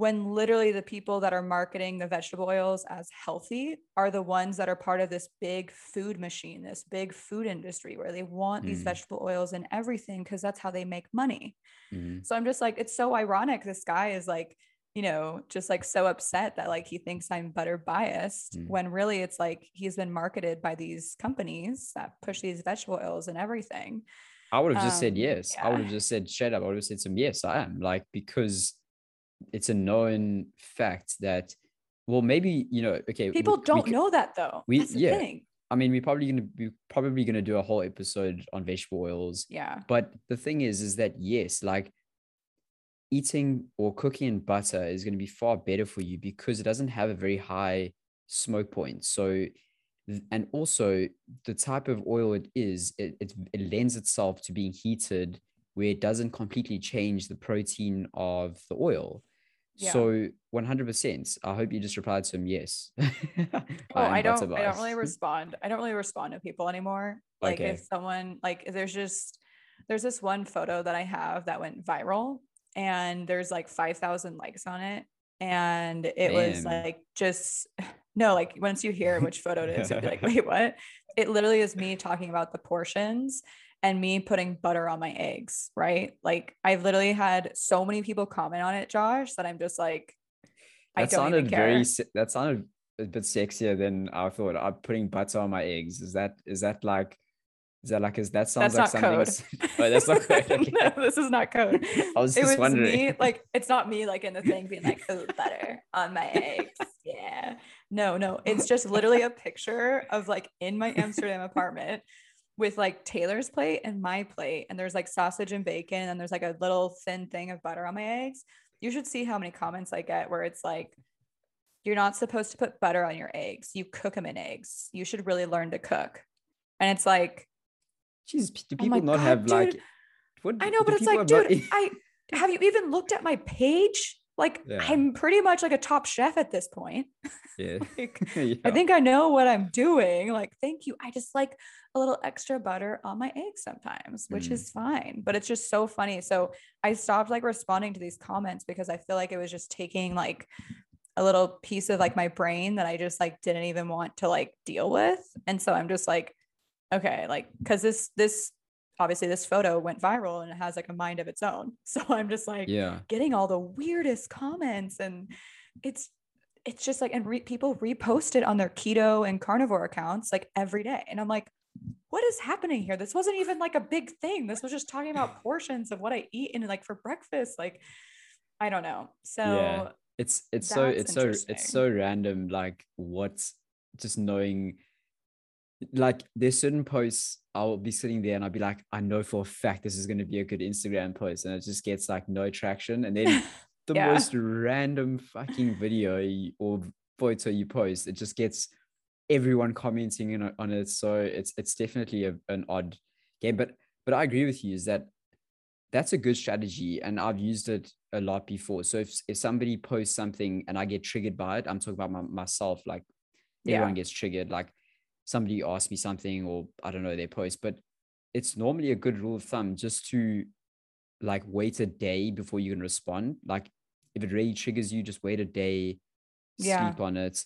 [SPEAKER 1] when literally the people that are marketing the vegetable oils as healthy are the ones that are part of this big food machine, this big food industry where they want mm. these vegetable oils and everything because that's how they make money. Mm. So I'm just like, it's so ironic. This guy is like, you know, just like so upset that like he thinks I'm butter biased mm. when really it's like he's been marketed by these companies that push these vegetable oils and everything.
[SPEAKER 2] I would have just um, said yes. Yeah. I would have just said shut up. I would have said some yes, I am like because it's a known fact that well maybe you know okay
[SPEAKER 1] people we, don't we, know that though. we yeah. thing.
[SPEAKER 2] i mean we're probably gonna be probably gonna do a whole episode on vegetable oils.
[SPEAKER 1] Yeah.
[SPEAKER 2] But the thing is is that yes like eating or cooking in butter is going to be far better for you because it doesn't have a very high smoke point. So and also the type of oil it is it, it, it lends itself to being heated where it doesn't completely change the protein of the oil so 100%. I hope you just replied to him yes.
[SPEAKER 1] well, oh, I don't I don't really respond. I don't really respond to people anymore. Like okay. if someone like there's just there's this one photo that I have that went viral and there's like 5,000 likes on it and it Damn. was like just no like once you hear which photo it is you'll be like wait what it literally is me talking about the portions and me putting butter on my eggs, right? Like I've literally had so many people comment on it, Josh, that I'm just like,
[SPEAKER 2] that I don't sounded very. That sounded a bit sexier than I thought. I'm putting butter on my eggs. Is that is that like? Is that like is that sounds
[SPEAKER 1] that's
[SPEAKER 2] like something?
[SPEAKER 1] Code. oh, that's not code. Okay. no, this is not code.
[SPEAKER 2] I was just it was wondering.
[SPEAKER 1] Me, like it's not me like in the thing being like, oh, butter on my eggs. Yeah. No, no. It's just literally a picture of like in my Amsterdam apartment with like Taylor's plate and my plate, and there's like sausage and bacon, and there's like a little thin thing of butter on my eggs. You should see how many comments I get where it's like, you're not supposed to put butter on your eggs. You cook them in eggs. You should really learn to cook. And it's like,
[SPEAKER 2] jeez, do oh people oh not God, have dude, like,
[SPEAKER 1] what, I know, but it's like, dude, not... I have you even looked at my page? Like
[SPEAKER 2] Yeah.
[SPEAKER 1] I'm pretty much like a top chef at this point.
[SPEAKER 2] Yeah.
[SPEAKER 1] like,
[SPEAKER 2] yeah.
[SPEAKER 1] I think I know what I'm doing. Like, thank you. I just like a little extra butter on my eggs sometimes, which
[SPEAKER 2] Mm.
[SPEAKER 1] is fine. But it's just so funny. So I stopped like responding to these comments because I feel like it was just taking like a little piece of like my brain that I just like didn't even want to like deal with. And so I'm just like, okay, like, cause this, this, obviously this photo went viral and it has like a mind of its own. So I'm just like,
[SPEAKER 2] yeah.
[SPEAKER 1] getting all the weirdest comments and it's it's just like and re- people repost it on their keto and carnivore accounts like every day and i'm like what is happening here this wasn't even like a big thing this was just talking about portions of what i eat and like for breakfast like i don't know so
[SPEAKER 2] Yeah. It's it's so it's so it's so random. Like what's just knowing like there's certain posts I'll be sitting there and I'll be like, I know for a fact this is going to be a good Instagram post, and it just gets like no traction. And then the
[SPEAKER 1] Yeah.
[SPEAKER 2] most random fucking video or photo you post, it just gets everyone commenting in, on it. So it's it's definitely a, an odd game. But but I agree with you is that that's a good strategy, and I've used it a lot before. So if if somebody posts something and I get triggered by it, I'm talking about my, myself. Like
[SPEAKER 1] Yeah.
[SPEAKER 2] everyone gets triggered. Like somebody asks me something, or I don't know their post, but it's normally a good rule of thumb just to like wait a day before you can respond. Like if it really triggers you, just wait a day,
[SPEAKER 1] Yeah.
[SPEAKER 2] sleep on it.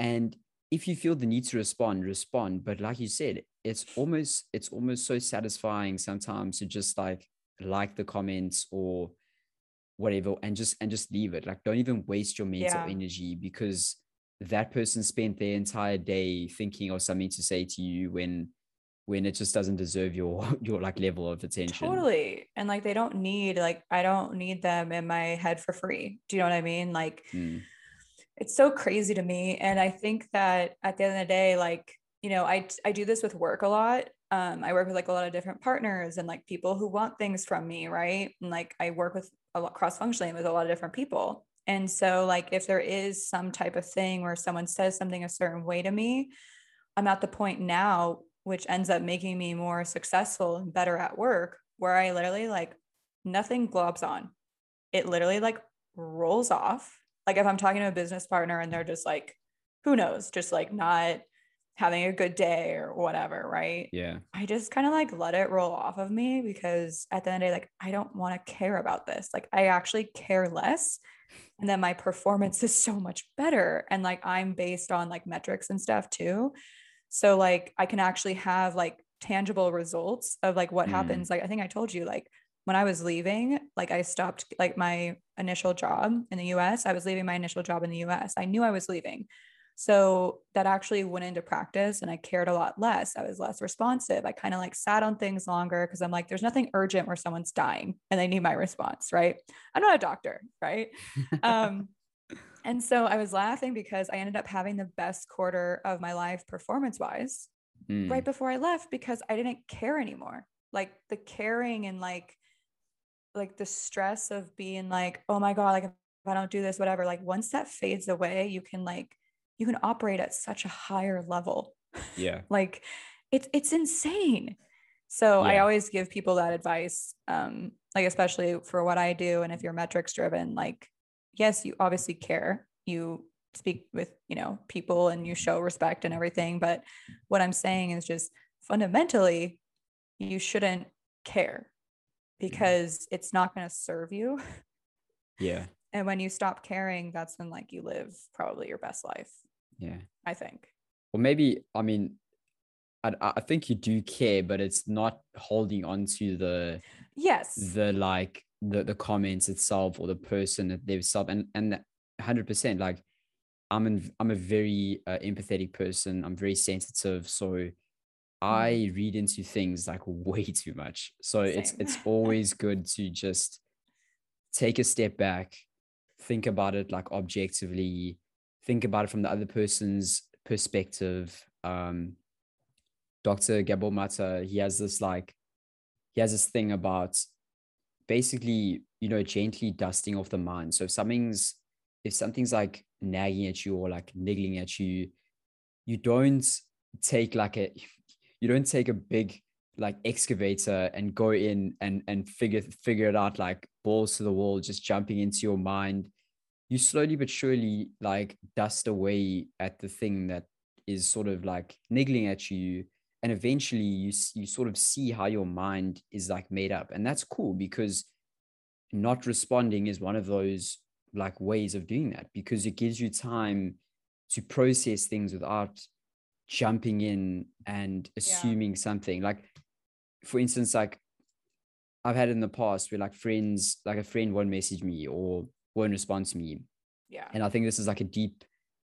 [SPEAKER 2] And if you feel the need to respond, respond. But like you said, it's almost it's almost so satisfying sometimes to just like like the comments or whatever and just and just leave it. Like don't even waste your mental
[SPEAKER 1] Yeah.
[SPEAKER 2] energy because that person spent their entire day thinking of something to say to you when when it just doesn't deserve your your like level of attention.
[SPEAKER 1] totally. And like they don't need like i don't need them in my head for free. Do you know what i mean? Like
[SPEAKER 2] Mm,
[SPEAKER 1] it's so crazy to me. And i think that at the end of the day like you know i i do this with work a lot. Um i work with like a lot of different partners and like people who want things from me right? And like i work with a lot cross functionally with a lot of different people and so like if there is some type of thing where someone says something a certain way to me i'm at the point now which ends up making me more successful and better at work where i literally like nothing globs on. It literally like rolls off. Like if i'm talking to a business partner and they're just like who knows? Just like not having a good day or whatever right?
[SPEAKER 2] Yeah.
[SPEAKER 1] i just kind of like let it roll off of me because at the end of the day like i don't want to care about this. Like i actually care less and then my performance is so much better and like i'm based on like metrics and stuff too. So like i can actually have like tangible results of like what
[SPEAKER 2] Mm.
[SPEAKER 1] happens. Like i think i told you like when i was leaving like i stopped like my initial job in the us i was leaving my initial job in the us i knew i was leaving so that actually went into practice and I cared a lot less. I was less responsive. I kind of like sat on things longer because I'm like, there's nothing urgent where someone's dying and they need my response, right? I'm not a doctor, right? Um, and so I was laughing because I ended up having the best quarter of my life performance wise
[SPEAKER 2] Mm,
[SPEAKER 1] right before I left because I didn't care anymore. Like the caring and like like the stress of being like, oh my God, like if I don't do this, whatever, like once that fades away, you can like you can operate at such a higher level.
[SPEAKER 2] yeah.
[SPEAKER 1] Like it's it's insane. So I always give people that advice. Um, like especially for what I do. And if you're metrics driven, like yes, you obviously care. You speak with, you know, people and you show respect and everything. But what I'm saying is just fundamentally, you shouldn't care because it's not going to serve you.
[SPEAKER 2] Yeah.
[SPEAKER 1] And when you stop caring, that's when like you live probably your best life,
[SPEAKER 2] Yeah.
[SPEAKER 1] I think.
[SPEAKER 2] Well, maybe, I mean, I, I think you do care, but it's not holding on to the
[SPEAKER 1] Yes.
[SPEAKER 2] the like the the comments itself or the person that themselves and and hundred percent like I'm an I'm a very uh, empathetic person. I'm very sensitive, so I read into things like way too much. So it's
[SPEAKER 1] Same.
[SPEAKER 2] it's always good to just take a step back, think about it like objectively, think about it from the other person's perspective. Um, Dr. Gabor Maté, he has this like, he has this thing about basically, you know, gently dusting off the mind. So if something's, if something's like nagging at you or like niggling at you, you don't take like a, you don't take a big like excavator and go in and and figure figure it out like balls to the wall, just jumping into your mind, you slowly but surely like dust away at the thing that is sort of like niggling at you and eventually you you sort of see how your mind is like made up and that's cool because not responding is one of those like ways of doing that because it gives you time to process things without jumping in and assuming yeah. something like for instance like i've had in the past where like friends like a friend won't message me or won't respond to me.
[SPEAKER 1] Yeah.
[SPEAKER 2] And i think this is like a deep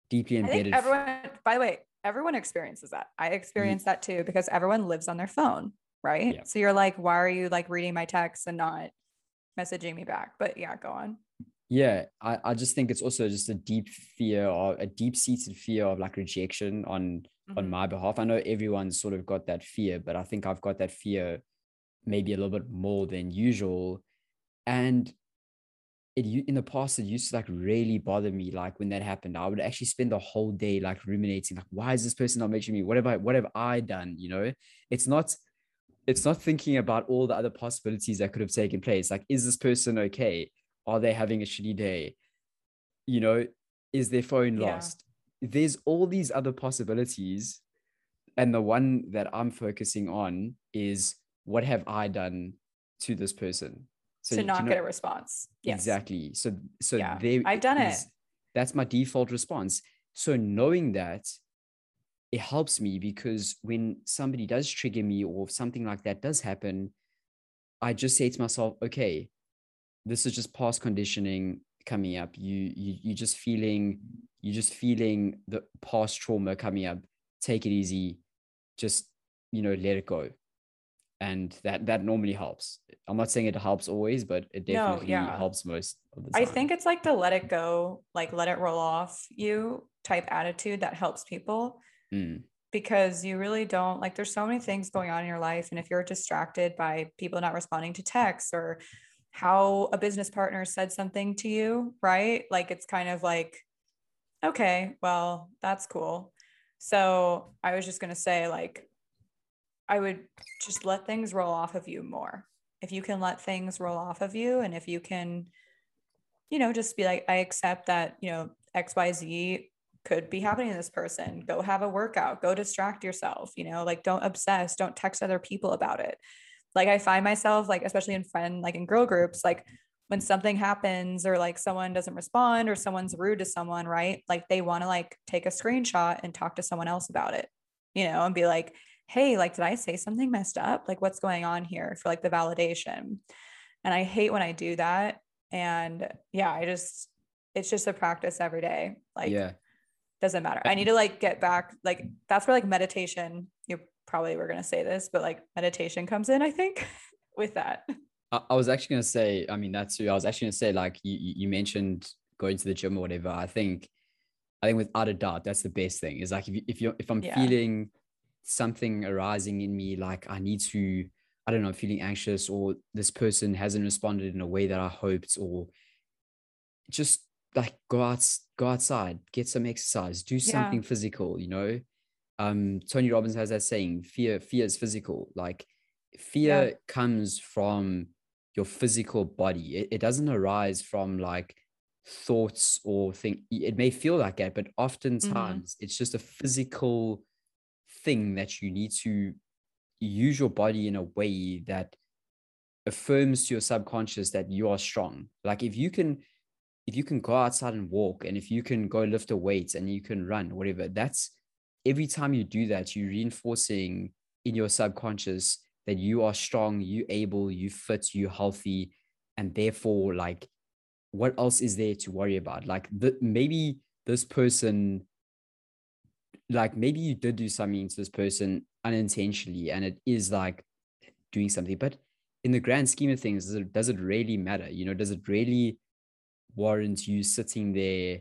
[SPEAKER 2] deeply embedded
[SPEAKER 1] everyone by the way everyone experiences that. I experience mm-hmm. that too because everyone lives on their phone right? Yeah. so you're like why are you like reading my texts and not messaging me back? But yeah go on.
[SPEAKER 2] Yeah I, I just think it's also just a deep fear or a deep seated fear of like rejection on mm-hmm. on my behalf. I know everyone's sort of got that fear but i think i've got that fear maybe a little bit more than usual. And it in the past it used to like really bother me like when that happened i would actually spend the whole day like ruminating like why is this person not mentioning me what have i what have i done you know it's not it's not thinking about all the other possibilities that could have taken place like is this person okay are they having a shitty day? You know, is their phone yeah. lost? There's all these other possibilities. And the one that I'm focusing on is what have I done to this person?
[SPEAKER 1] So to not know, get a response.
[SPEAKER 2] Yes. Exactly. So so
[SPEAKER 1] yeah, they I've done is, it.
[SPEAKER 2] That's my default response. So knowing that it helps me because when somebody does trigger me or something like that does happen, I just say to myself, okay, this is just past conditioning coming up you you you just feeling You're just feeling the past trauma coming up take it easy just you know let it go and that that normally helps i'm not saying it helps always but it definitely no, yeah. helps most of the time
[SPEAKER 1] i think it's like the let it go like let it roll off you type attitude that helps people
[SPEAKER 2] mm.
[SPEAKER 1] because you really don't like there's so many things going on in your life and if you're distracted by people not responding to texts or how a business partner said something to you, right? Like it's kind of like, okay, well, that's cool. So I was just going to say, like, I would just let things roll off of you more. If you can let things roll off of you, and if you can, you know, just be like, I accept that, you know, XYZ could be happening to this person. Go have a workout, go distract yourself, you know, like don't obsess, don't text other people about it like i find myself like especially in friend like in girl groups like when something happens or like someone doesn't respond or someone's rude to someone right like they want to like take a screenshot and talk to someone else about it you know and be like hey like did i say something messed up like what's going on here for like the validation and i hate when i do that and yeah i just it's just a practice every day like
[SPEAKER 2] yeah
[SPEAKER 1] doesn't matter i need to like get back like that's where like meditation you're probably were going to say this, but like meditation comes in, I think, with that.
[SPEAKER 2] I, I was actually going to say, I mean, that's true. I was actually going to say, like, you, you mentioned going to the gym or whatever. I think, I think without a doubt, that's the best thing is like, if, you, if you're, if I'm yeah. feeling something arising in me, like I need to, I don't know, feeling anxious or this person hasn't responded in a way that I hoped or just like go out, go outside, get some exercise, do something yeah. physical, you know, um, Tony Robbins has that saying, fear, fear is physical. Like fear yeah. comes from your physical body. It, it doesn't arise from like thoughts or think it may feel like that, but oftentimes mm-hmm. it's just a physical thing that you need to use your body in a way that affirms to your subconscious that you are strong. Like if you can if you can go outside and walk and if you can go lift a weight and you can run whatever that's every time you do that, you're reinforcing in your subconscious that you are strong, you able, you fit, you healthy, and therefore, like, what else is there to worry about? Like, the, maybe this person, like, maybe you did do something to this person unintentionally, and it is like doing something, but in the grand scheme of things, does it, does it really matter? You know, does it really warrant you sitting there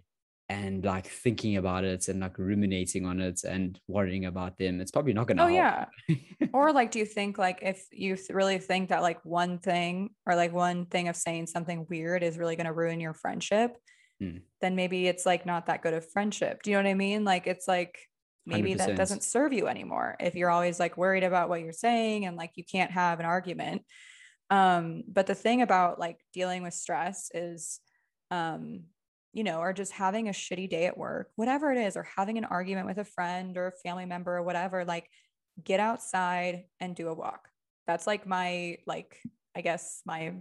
[SPEAKER 2] and like thinking about it and like ruminating on it and worrying about them it's probably not gonna
[SPEAKER 1] oh help. yeah or like do you think like if you really think that like one thing or like one thing of saying something weird is really gonna ruin your friendship
[SPEAKER 2] mm.
[SPEAKER 1] then maybe it's like not that good of friendship do you know what i mean like it's like maybe 100%. that doesn't serve you anymore if you're always like worried about what you're saying and like you can't have an argument Um, but the thing about like dealing with stress is, um, you know, or just having a shitty day at work, whatever it is, or having an argument with a friend or a family member or whatever, like get outside and do a walk. That's like my, like, I guess my,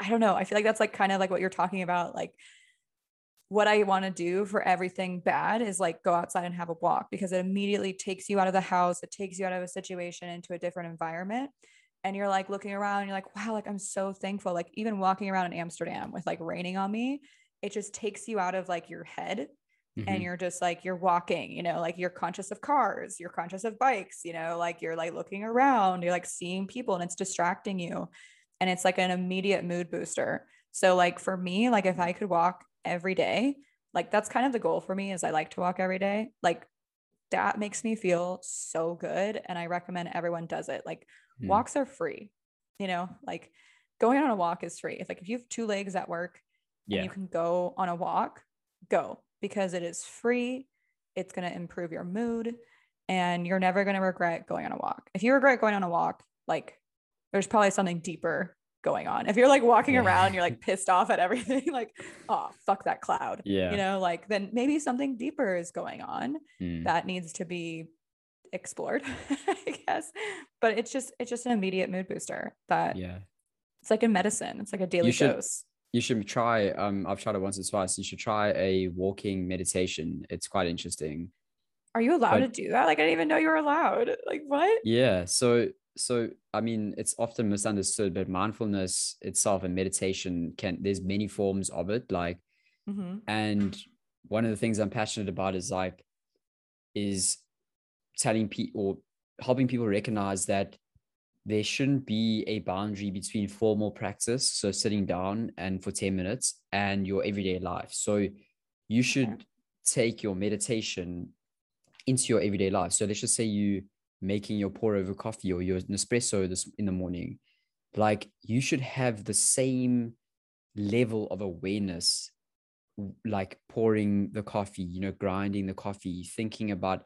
[SPEAKER 1] I don't know. I feel like that's like kind of like what you're talking about. Like, what I want to do for everything bad is like go outside and have a walk because it immediately takes you out of the house. It takes you out of a situation into a different environment and you're like looking around you're like wow like i'm so thankful like even walking around in amsterdam with like raining on me it just takes you out of like your head mm-hmm. and you're just like you're walking you know like you're conscious of cars you're conscious of bikes you know like you're like looking around you're like seeing people and it's distracting you and it's like an immediate mood booster so like for me like if i could walk every day. Like that's kind of the goal for me is i like to walk every day. Like that makes me feel so good and i recommend everyone does it. Like mm. walks are free you know? Like going on a walk is free. It's like if you have two legs at work yeah. and you can go on a walk go because it is free. It's going to improve your mood and you're never going to regret going on a walk. If you regret going on a walk like there's probably something deeper going on. If you're like walking yeah. around, you're like pissed off at everything, like, oh, fuck that cloud.
[SPEAKER 2] Yeah.
[SPEAKER 1] You know, like then maybe something deeper is going on mm. that needs to be explored, I guess. But it's just it's just an immediate mood booster that
[SPEAKER 2] yeah.
[SPEAKER 1] It's like a medicine. It's like a daily
[SPEAKER 2] you should,
[SPEAKER 1] dose.
[SPEAKER 2] You should try um I've tried it once or twice. You should try a walking meditation. It's quite interesting.
[SPEAKER 1] Are you allowed but, to do that? Like I didn't even know you were allowed. Like what?
[SPEAKER 2] Yeah. So so I mean it's often misunderstood, but mindfulness itself and meditation can there's many forms of it. Like mm-hmm. and one of the things I'm passionate about is like is telling people or helping people recognize that there shouldn't be a boundary between formal practice, so sitting down and for 10 minutes, and your everyday life. So you should take your meditation into your everyday life. So let's just say you making your pour over coffee or your Nespresso this in the morning. Like you should have the same level of awareness, like pouring the coffee, you know, grinding the coffee, thinking about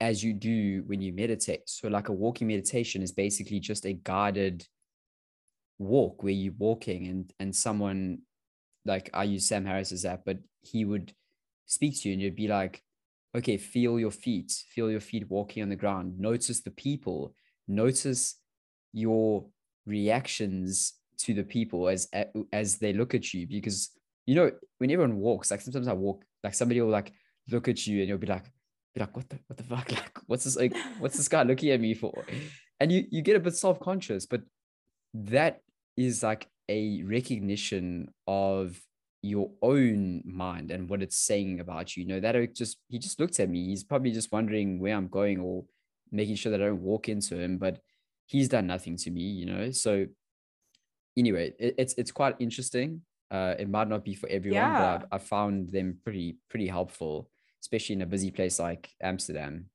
[SPEAKER 2] as you do when you meditate. So, like a walking meditation is basically just a guided walk where you're walking and and someone like I use Sam Harris's app, but he would speak to you and you'd be like, okay, feel your feet, feel your feet walking on the ground, notice the people, notice your reactions to the people as as they look at you because you know when everyone walks like sometimes i walk like somebody will like look at you and you'll be like be like, what the what the fuck? Like, what's this like? What's this guy looking at me for? And you you get a bit self conscious, but that is like a recognition of your own mind and what it's saying about you. You know that just he just looked at me. He's probably just wondering where I'm going or making sure that I don't walk into him, but he's done nothing to me. You know, so anyway, it, it's it's quite interesting. Uh, it might not be for everyone, yeah. but I've, I found them pretty pretty helpful especially in a busy place like Amsterdam?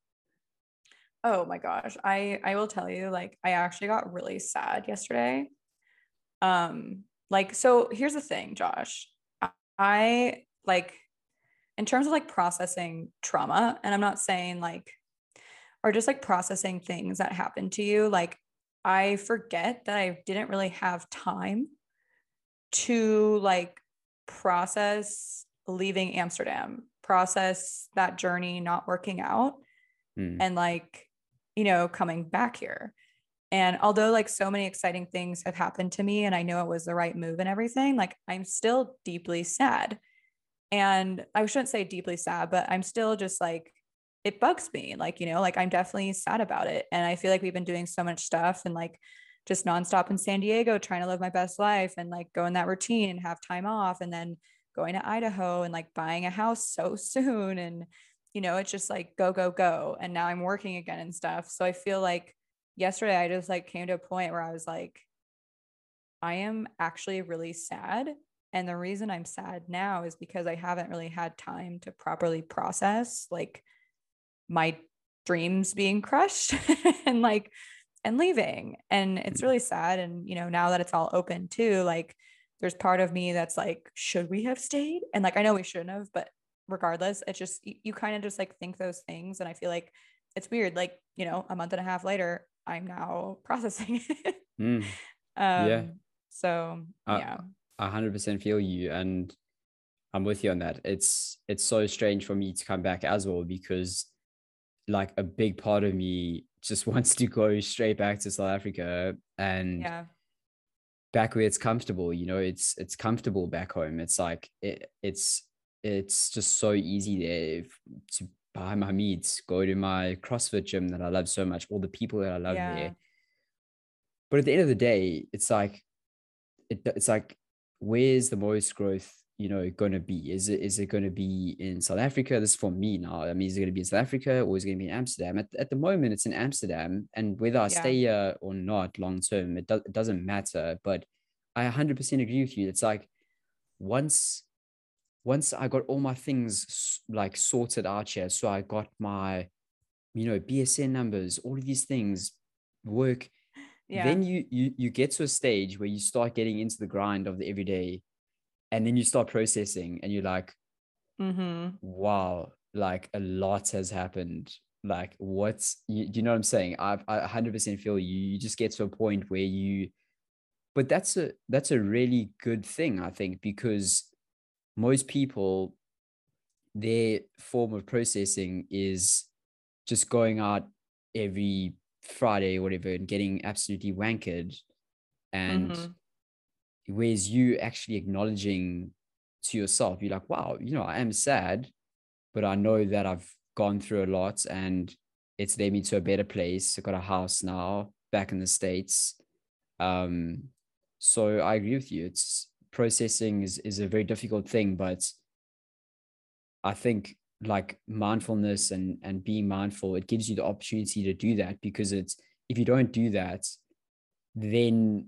[SPEAKER 1] Oh my gosh. I I will tell you like I actually got really sad yesterday. Um like so here's the thing, Josh. I like in terms of like processing trauma and I'm not saying like or just like processing things that happened to you like I forget that I didn't really have time to like process leaving Amsterdam process that journey not working out mm. and like you know coming back here and although like so many exciting things have happened to me and I know it was the right move and everything, like I'm still deeply sad. And I shouldn't say deeply sad, but I'm still just like, it bugs me. Like, you know, like I'm definitely sad about it. And I feel like we've been doing so much stuff and like just nonstop in San Diego, trying to live my best life and like go in that routine and have time off. And then going to Idaho and like buying a house so soon. And, you know, it's just like go, go, go. And now I'm working again and stuff. So I feel like yesterday I just like came to a point where I was like, I am actually really sad. And the reason I'm sad now is because I haven't really had time to properly process like my dreams being crushed and like and leaving. And it's mm-hmm. really sad. And, you know, now that it's all open too, like there's part of me that's like, should we have stayed? And like, I know we shouldn't have, but regardless, it's just, you, you kind of just like think those things. And I feel like it's weird. Like, you know, a month and a half later, I'm now processing it. Mm. Um,
[SPEAKER 2] Yeah.
[SPEAKER 1] So
[SPEAKER 2] Uh,
[SPEAKER 1] yeah.
[SPEAKER 2] I 100% feel you and I'm with you on that. It's it's so strange for me to come back as well because like a big part of me just wants to go straight back to South Africa and
[SPEAKER 1] Yeah.
[SPEAKER 2] back where it's comfortable you know it's it's comfortable back home it's like it, it's it's just so easy there f- to buy my meat go to my crossfit gym that i love so much all the people that i love
[SPEAKER 1] Yeah.
[SPEAKER 2] there. But at the end of the day it's like it, it's like where's the most growth you know going to be? Is it is it going to be in south africa? This is for me now. I mean is it going to be in south africa or is it going to be in amsterdam? At, at the moment it's in amsterdam and whether i
[SPEAKER 1] Yeah.
[SPEAKER 2] stay here or not long term it, do, it doesn't matter but i 100% agree with you. It's like once once i got all my things like sorted out here so i got my you know bsn numbers all of these things work
[SPEAKER 1] Yeah.
[SPEAKER 2] then you you you get to a stage where you start getting into the grind of the everyday and then you start processing and you're like
[SPEAKER 1] mm-hmm.
[SPEAKER 2] wow like a lot has happened like what's you, you know what i'm saying i i 100% feel you you just get to a point where you but that's a that's a really good thing i think because most people their form of processing is just going out every friday or whatever and getting absolutely wankered. And
[SPEAKER 1] Mhm.
[SPEAKER 2] whereas you actually acknowledging to yourself you're like wow you know i am sad but i know that i've gone through a lot and it's led me to a better place. I got a house now back in the states. Um so i agree with you. It's processing is, is a very difficult thing but i think like mindfulness and and being mindful it gives you the opportunity to do that because it's if you don't do that then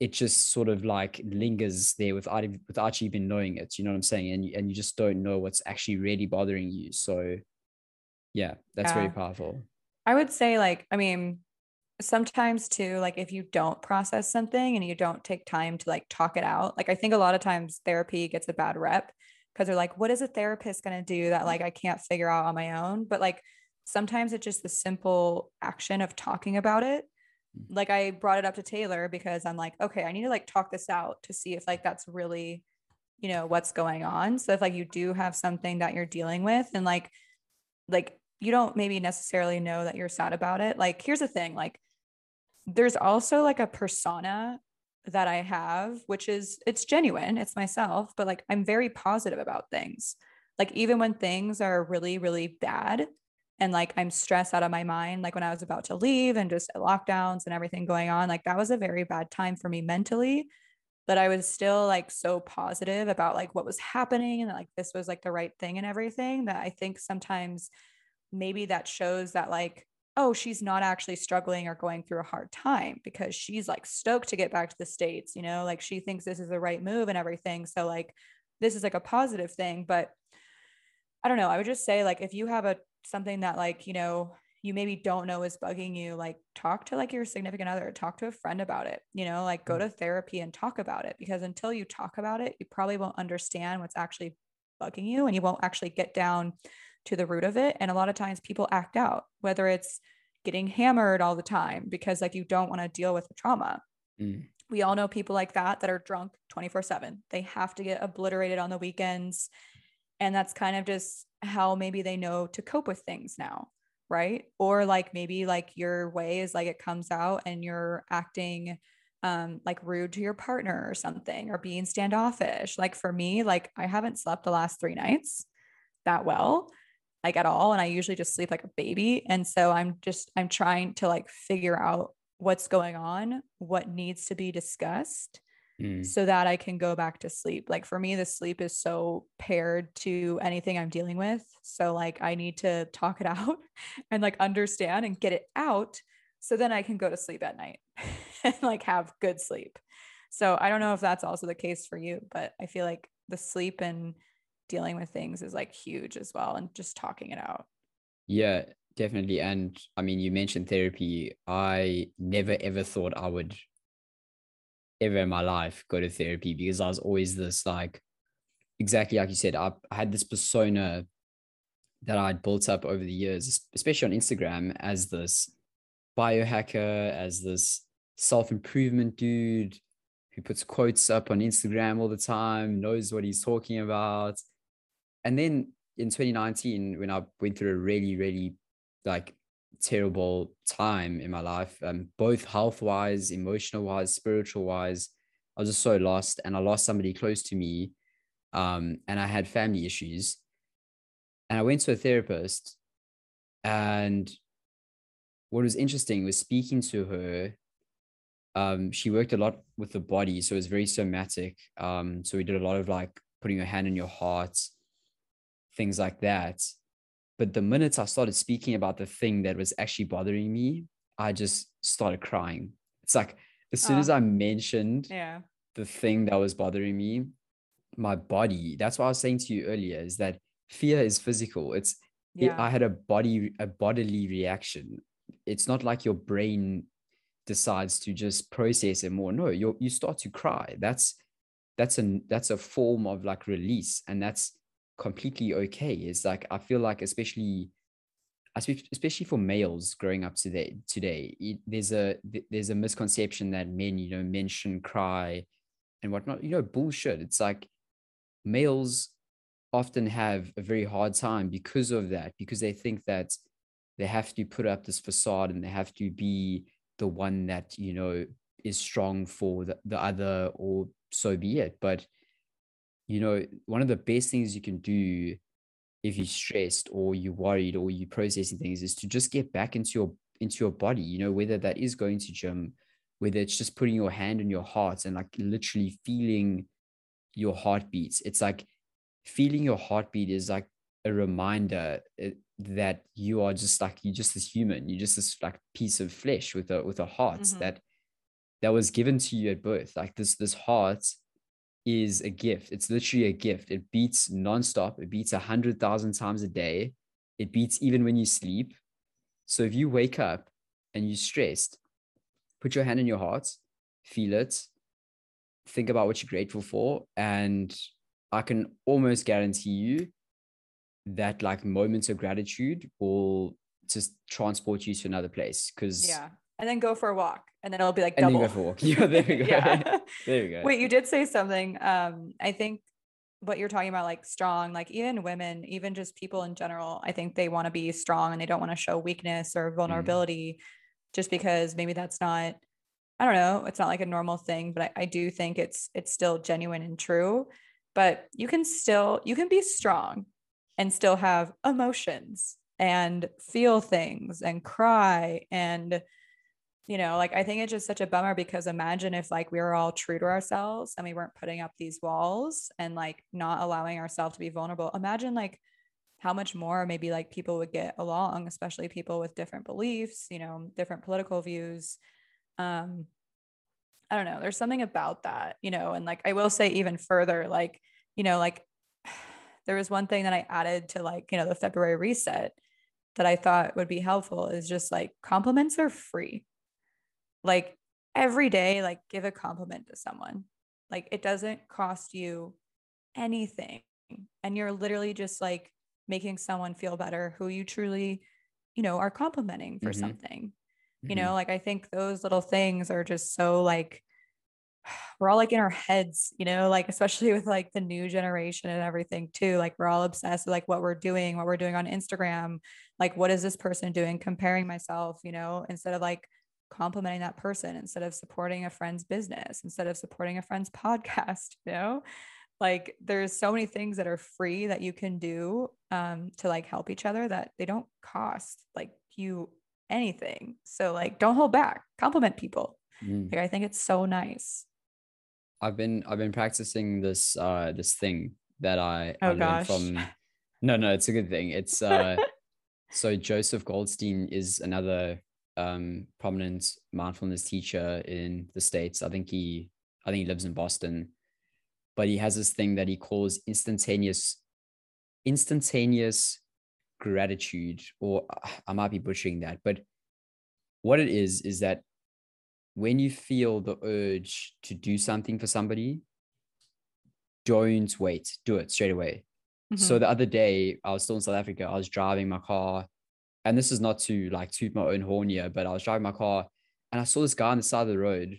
[SPEAKER 2] it just sort of like lingers there without without you even knowing it you know what i'm saying? And and you just don't know what's actually really bothering you. So yeah that's very powerful.
[SPEAKER 1] I would say, like, I mean, sometimes too, like, if you don't process something and you don't take time to like talk it out, like, I think a lot of times therapy gets a bad rep because they're like, what is a therapist going to do that like I can't figure out on my own? But like, sometimes it's just the simple action of talking about it. Mm. Like, I brought it up to Taylor because I'm like, okay, I need to like talk this out to see if like that's really, you know, what's going on. So if like you do have something that you're dealing with and like, like you don't maybe necessarily know that you're sad about it. Like, here's the thing like, there's also like a persona that I have, which is it's genuine, it's myself, but like I'm very positive about things. Like, even when things are really, really bad and like I'm stressed out of my mind, like when I was about to leave and just lockdowns and everything going on, like that was a very bad time for me mentally. But I was still like so positive about like what was happening and like this was like the right thing and everything that I think sometimes maybe that shows that like oh she's not actually struggling or going through a hard time because she's like stoked to get back to the states you know like she thinks this is the right move and everything. So like this is like a positive thing. But i don't know. I would just say like if you have a something that like you know you maybe don't know is bugging you like talk to like your significant other talk to a friend about it you know like go
[SPEAKER 2] Mm.
[SPEAKER 1] to therapy and talk about it because until you talk about it you probably won't understand what's actually bugging you and you won't actually get down to the root of it. And a lot of times people act out whether it's getting hammered all the time because like you don't want to deal with the trauma.
[SPEAKER 2] Mm.
[SPEAKER 1] we all know people like that that are drunk 24 7 they have to get obliterated on the weekends. And that's kind of just how maybe they know to cope with things now right? Or like maybe like your way is like it comes out and you're acting um like rude to your partner or something or being standoffish. Like for me like i haven't slept the last 3 nights that well like at all and i usually just sleep like a baby and so i'm just i'm trying to like figure out what's going on what needs to be discussed
[SPEAKER 2] Mm.
[SPEAKER 1] so that I can go back to sleep. Like for me, the sleep is so paired to anything I'm dealing with. So like I need to talk it out and like understand and get it out so then I can go to sleep at night and like have good sleep. So I don't know if that's also the case for you, but I feel like the sleep and dealing with things is like huge as well and just talking it out.
[SPEAKER 2] Yeah, definitely. And I mean, you mentioned therapy. I never ever thought I would ever in my life go to therapy because I was always this like exactly like you said, I, I had this persona that I'd built up over the years, especially on Instagram, as this biohacker, as this self-improvement dude who puts quotes up on Instagram all the time, knows what he's talking about. And then in 2019, when I went through a really, really like terrible time in my life, um, both health wise, emotional wise, spiritual wise, I was just so lost and I lost somebody close to me. Um, and I had family issues. And I went to a therapist. And what was interesting was speaking to her um, she worked a lot with the body, so it was very somatic. Um, so we did a lot of like putting your hand in your heart, things like that. But the minute I started speaking about the thing that was actually bothering me, I just started crying. It's like as soon oh. as I mentioned
[SPEAKER 1] yeah.
[SPEAKER 2] the thing that was bothering me, my body, that's what I was saying to you earlier, is that fear is physical. It's yeah. it, I had a body, a bodily reaction. It's not like your brain decides to just process it more no you you start to cry that's that's a that's a form of like release and that's completely okay. It's like i feel like especially especially for males growing up today today there's a there's a misconception that men you know men shouldn't cry and whatnot. You know bullshit. It's like males often have a very hard time because of that because they think that they have to put up this facade and they have to be the one that you know is strong for the, the other or so be it. But you know one of the best things you can do if you're stressed or you're worried or you're processing things is to just get back into your into your body you know whether that is going to gym whether it's just putting your hand on your heart and like literally feeling your heartbeats it's like feeling your heartbeat is like a reminder eh, that you are just like you're just this human you're just this like piece of flesh with a with a heart mm-hmm. that that was given to you at birth like this this heart is a gift. It's literally a gift. It beats nonstop. It beats a hundred thousand times a day. It beats even when you sleep. So if you wake up and you're stressed put your hand in your heart feel it think about what you're grateful for and i can almost guarantee you that like moments of gratitude will just transport you to another place because
[SPEAKER 1] yeah and then go for a walk and then it'll be like double.
[SPEAKER 2] And go for a walk. Yeah, there we go. yeah. there we go.
[SPEAKER 1] Wait, you did say something. Um, I think what you're talking about, like strong, like even women, even just people in general, I think they want to be strong and they don't want to show weakness or mm-hmm. vulnerability mm. just because maybe that's not, I don't know, it's not like a normal thing, but I, I do think it's it's still genuine and true. But you can still you can be strong and still have emotions and feel things and cry and you know like i think it's just such a bummer because imagine if like we were all true to ourselves and we weren't putting up these walls and like not allowing ourselves to be vulnerable imagine like how much more maybe like people would get along especially people with different beliefs you know different political views um i don't know there's something about that you know and like i will say even further like you know like there was one thing that I added to like, you know, the February reset that I thought would be helpful is just like compliments are free. Like every day, like give a compliment to someone. Like it doesn't cost you anything. And you're literally just like making someone feel better who you truly, you know, are complimenting for mm-hmm. something. You mm-hmm. know, like I think those little things are just so like we're all like in our heads, you know, like especially with like the new generation and everything too. Like we're all obsessed with like what we're doing, what we're doing on Instagram, like what is this person doing, comparing myself, you know, instead of like complimenting that person, instead of supporting a friend's business, instead of supporting a friend's podcast, you know. Like there's so many things that are free that you can do um, to like help each other that they don't cost like you anything. So like don't hold back, compliment people. Mm. Like I think it's so nice.
[SPEAKER 2] I've been I've been practicing this uh this thing that I,
[SPEAKER 1] oh,
[SPEAKER 2] I
[SPEAKER 1] learned
[SPEAKER 2] from no no it's a good thing it's uh so Joseph Goldstein is another um prominent mindfulness teacher in the states. I think he I think he lives in Boston. But he has this thing that he calls instantaneous instantaneous gratitude or I might be butchering that but what it is is that when you feel the urge to do something for somebody, don't wait, do it straight away. Mm-hmm. So the other day, I was still in South Africa, I was driving my car, and this is not to like toot my own horn here, but I was driving my car and I saw this guy on the side of the road,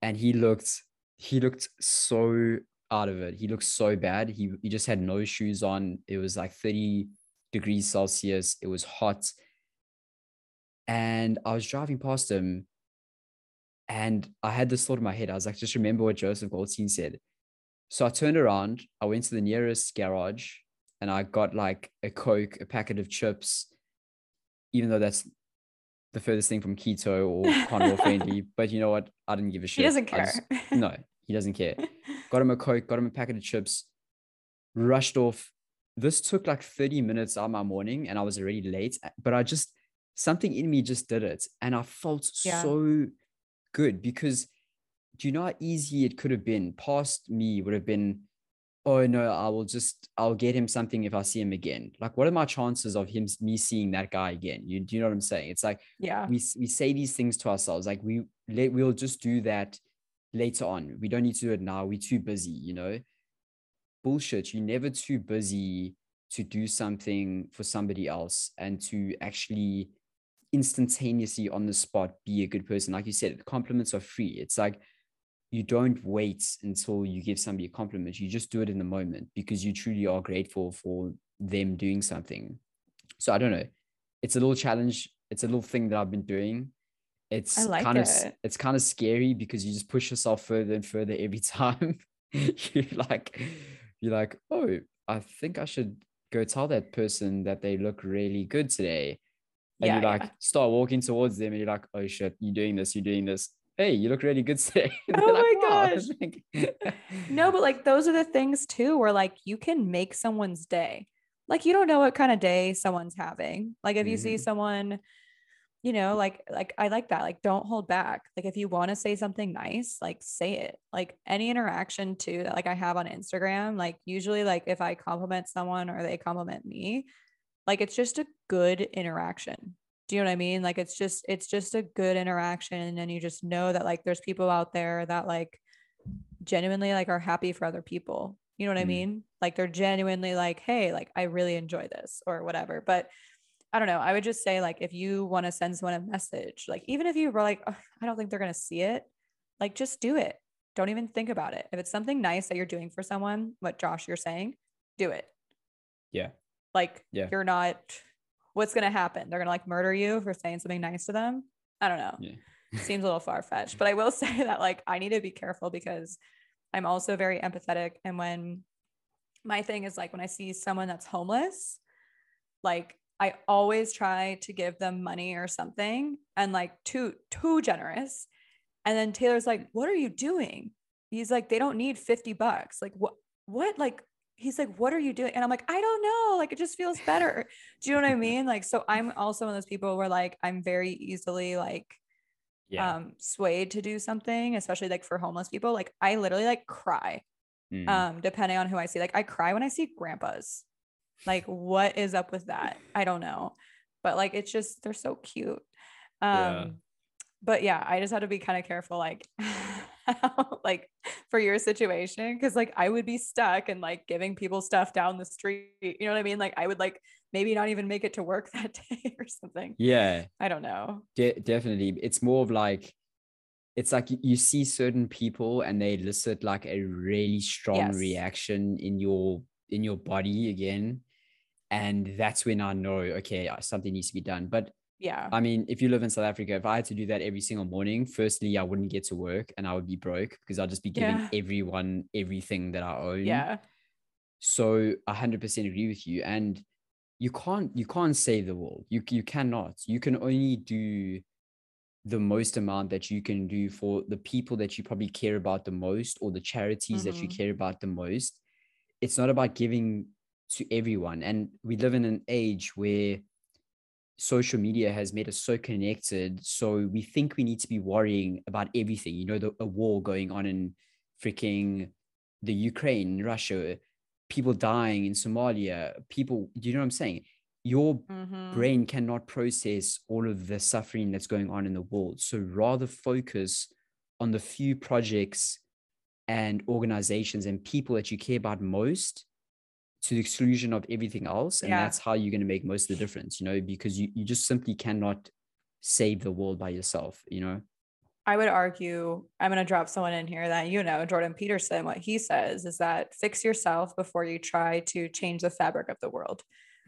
[SPEAKER 2] and he looked he looked so out of it. He looked so bad. He he just had no shoes on. It was like 30 degrees Celsius. It was hot. And I was driving past him and I had this thought in my head. I was like, just remember what Joseph Goldstein said. So I turned around, I went to the nearest garage and I got like a Coke, a packet of chips, even though that's the furthest thing from keto or carnivore friendly. But you know what? I didn't give a shit.
[SPEAKER 1] He doesn't care.
[SPEAKER 2] Just, no, he doesn't care. Got him a Coke, got him a packet of chips, rushed off. This took like 30 minutes out of my morning and I was already late, but I just, something in me just did it. And I felt yeah. so good because do you know how easy it could have been? Past me would have been, oh no, I will just, I'll get him something if I see him again. Like, what are my chances of him, me seeing that guy again? You do you know what I'm saying? It's like,
[SPEAKER 1] yeah,
[SPEAKER 2] we, we say these things to ourselves. Like we, let, we'll just do that later on. We don't need to do it now. We're too busy, you know? Bullshit. You're never too busy to do something for somebody else and to actually instantaneously on the spot be a good person. Like you said, compliments are free. It's like you don't wait until you give somebody a compliment. You just do it in the moment because you truly are grateful for them doing something. So I don't know. It's a little challenge. It's a little thing that I've been doing it's like kind it. of it's kind of scary because you just push yourself further and further every time you like you're like oh i think i should go tell that person that they look really good today and yeah, you like yeah. start walking towards them and you're like oh shit you're doing this you're doing this hey you look really good today.
[SPEAKER 1] Oh like, my gosh. no but like those are the things too where like you can make someone's day. Like you don't know what kind of day someone's having. Like if you mm-hmm. see someone you know like like i like that like don't hold back. Like if you want to say something nice like say it. Like any interaction too that like i have on instagram like usually like if i compliment someone or they compliment me like it's just a good interaction do you know what i mean like it's just it's just a good interaction and you just know that like there's people out there that like genuinely like are happy for other people you know what mm. i mean like they're genuinely like hey like i really enjoy this or whatever but I don't know. I would just say like if you want to send someone a message, like even if you were like, oh, I don't think they're gonna see it, like just do it. Don't even think about it. If it's something nice that you're doing for someone, what Josh you're saying, do it.
[SPEAKER 2] Yeah.
[SPEAKER 1] Like yeah. you're not. What's gonna happen? They're gonna like murder you for saying something nice to them. I don't know. Yeah. Seems a little far fetched, but I will say that like I need to be careful because I'm also very empathetic, and when my thing is like when I see someone that's homeless, like I always try to give them money or something and like too too generous. And then Taylor's like, "What are you doing?" He's like, "They don't need 50 bucks." Like, "What what like he's like, "What are you doing?" And I'm like, "I don't know. Like it just feels better." Do you know what I mean? Like so I'm also one of those people where like I'm very easily like yeah. um swayed to do something, especially like for homeless people. Like I literally like cry. Mm. Um depending on who I see. Like I cry when I see grandpas. Like, what is up with that? I don't know. But like, it's just, they're so cute. Um, yeah. But yeah, I just had to be kind of careful, like, like for your situation, because like I would be stuck and like giving people stuff down the street. You know what I mean? Like, I would like maybe not even make it to work that day or something.
[SPEAKER 2] Yeah.
[SPEAKER 1] I don't know.
[SPEAKER 2] De- definitely. It's more of like, it's like you see certain people and they elicit like a really strong yes. reaction in your in your body again and that's when I know okay something needs to be done. But
[SPEAKER 1] yeah,
[SPEAKER 2] I mean, if you live in South Africa, if I had to do that every single morning, firstly, I wouldn't get to work and I would be broke because I'd just be giving yeah. everyone everything that I own.
[SPEAKER 1] Yeah.
[SPEAKER 2] So I hundred percent agree with you, and you can't you can't save the world. You you cannot. You can only do the most amount that you can do for the people that you probably care about the most or the charities mm-hmm. that you mm-hmm. care about the most. It's not about giving to everyone. And we live in an age where social media has made us so connected. So we think we need to be worrying about everything. You know, the, a war going on in freaking the Ukraine, Russia, people dying in Somalia, people, do you know what I'm saying? Your mm-hmm. brain cannot process all of the suffering that's going on in the world. So rather focus on the few projects and organizations and people that you care about most to the exclusion of everything else and yeah. that's how you're going to make most of the difference you know because you, you just simply cannot save the world by yourself you know
[SPEAKER 1] I would argue, I'm going to drop someone in here that you know, Jordan Peterson, what he says is that fix yourself before you try to change the fabric of the world,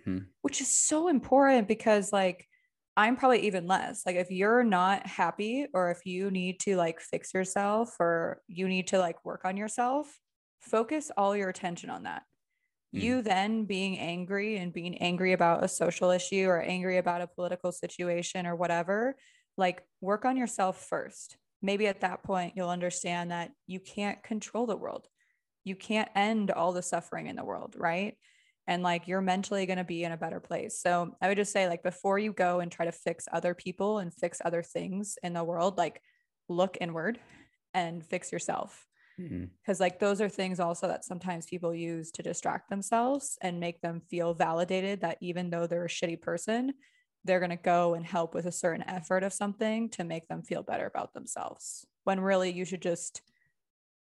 [SPEAKER 2] Hmm.
[SPEAKER 1] which is so important because, like, I'm probably even less. Like, if you're not happy or if you need to like fix yourself or you need to like work on yourself, focus all your attention on that.
[SPEAKER 2] Mm.
[SPEAKER 1] You then being angry and being angry about a social issue or angry about a political situation or whatever, like work on yourself first. Maybe at that point, you'll understand that you can't control the world. You can't end all the suffering in the world, right? And like you're mentally going to be in a better place. So I would just say, like, before you go and try to fix other people and fix other things in the world, like look inward and fix yourself. Because like those are things also that sometimes people use to distract themselves and make them feel validated that even though they're a shitty person they're going to go and help with a certain effort of something to make them feel better about themselves. When really you should just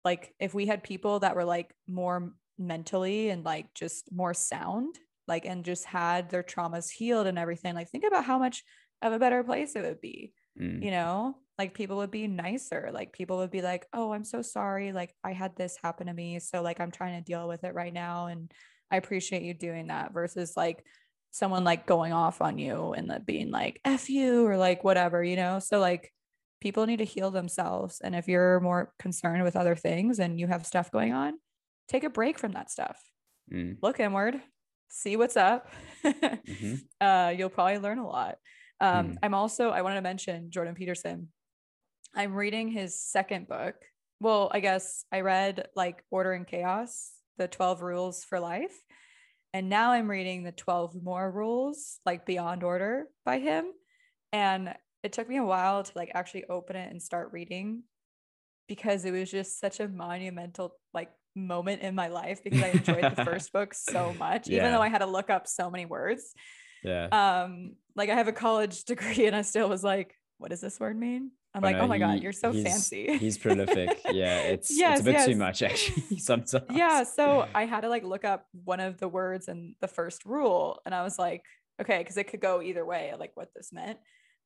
[SPEAKER 1] like if we had people that were like more mentally and like just more sound like and just had their traumas healed and everything like think about how much of a better place it would be
[SPEAKER 2] Mm.
[SPEAKER 1] you know like people would be nicer like people would be like oh i'm so sorry like i had this happen to me so like i'm trying to deal with it right now and i appreciate you doing that versus like someone like going off on you and then being like f you or like whatever you know so like people need to heal themselves and if you're more concerned with other things and you have stuff going on take a break from that stuff
[SPEAKER 2] Mm.
[SPEAKER 1] look inward see what's up
[SPEAKER 2] Mhm.
[SPEAKER 1] uh, you'll probably learn a lot. Um,
[SPEAKER 2] Hmm.
[SPEAKER 1] I'm also, I wanted to mention Jordan Peterson. I'm reading his second book. Well, I guess I read like Order and Chaos, the 12 Rules for Life. And now I'm reading the 12 More Rules, like Beyond Order by him. And it took me a while to like actually open it and start reading because it was just such a monumental like moment in my life because I enjoyed the first book so much, even though I had to look up so many words
[SPEAKER 2] Yeah.
[SPEAKER 1] um like i have a college degree and i still was like what does this word mean i'm
[SPEAKER 2] Oh,
[SPEAKER 1] like
[SPEAKER 2] no,
[SPEAKER 1] oh my god you're so
[SPEAKER 2] he's-
[SPEAKER 1] fancy
[SPEAKER 2] He's prolific. Yeah, it's
[SPEAKER 1] Yes,
[SPEAKER 2] it's a bit too much actually sometimes.
[SPEAKER 1] yeah so i had to like look up one of the words in the first rule and i was like okay because it could go either way like what this meant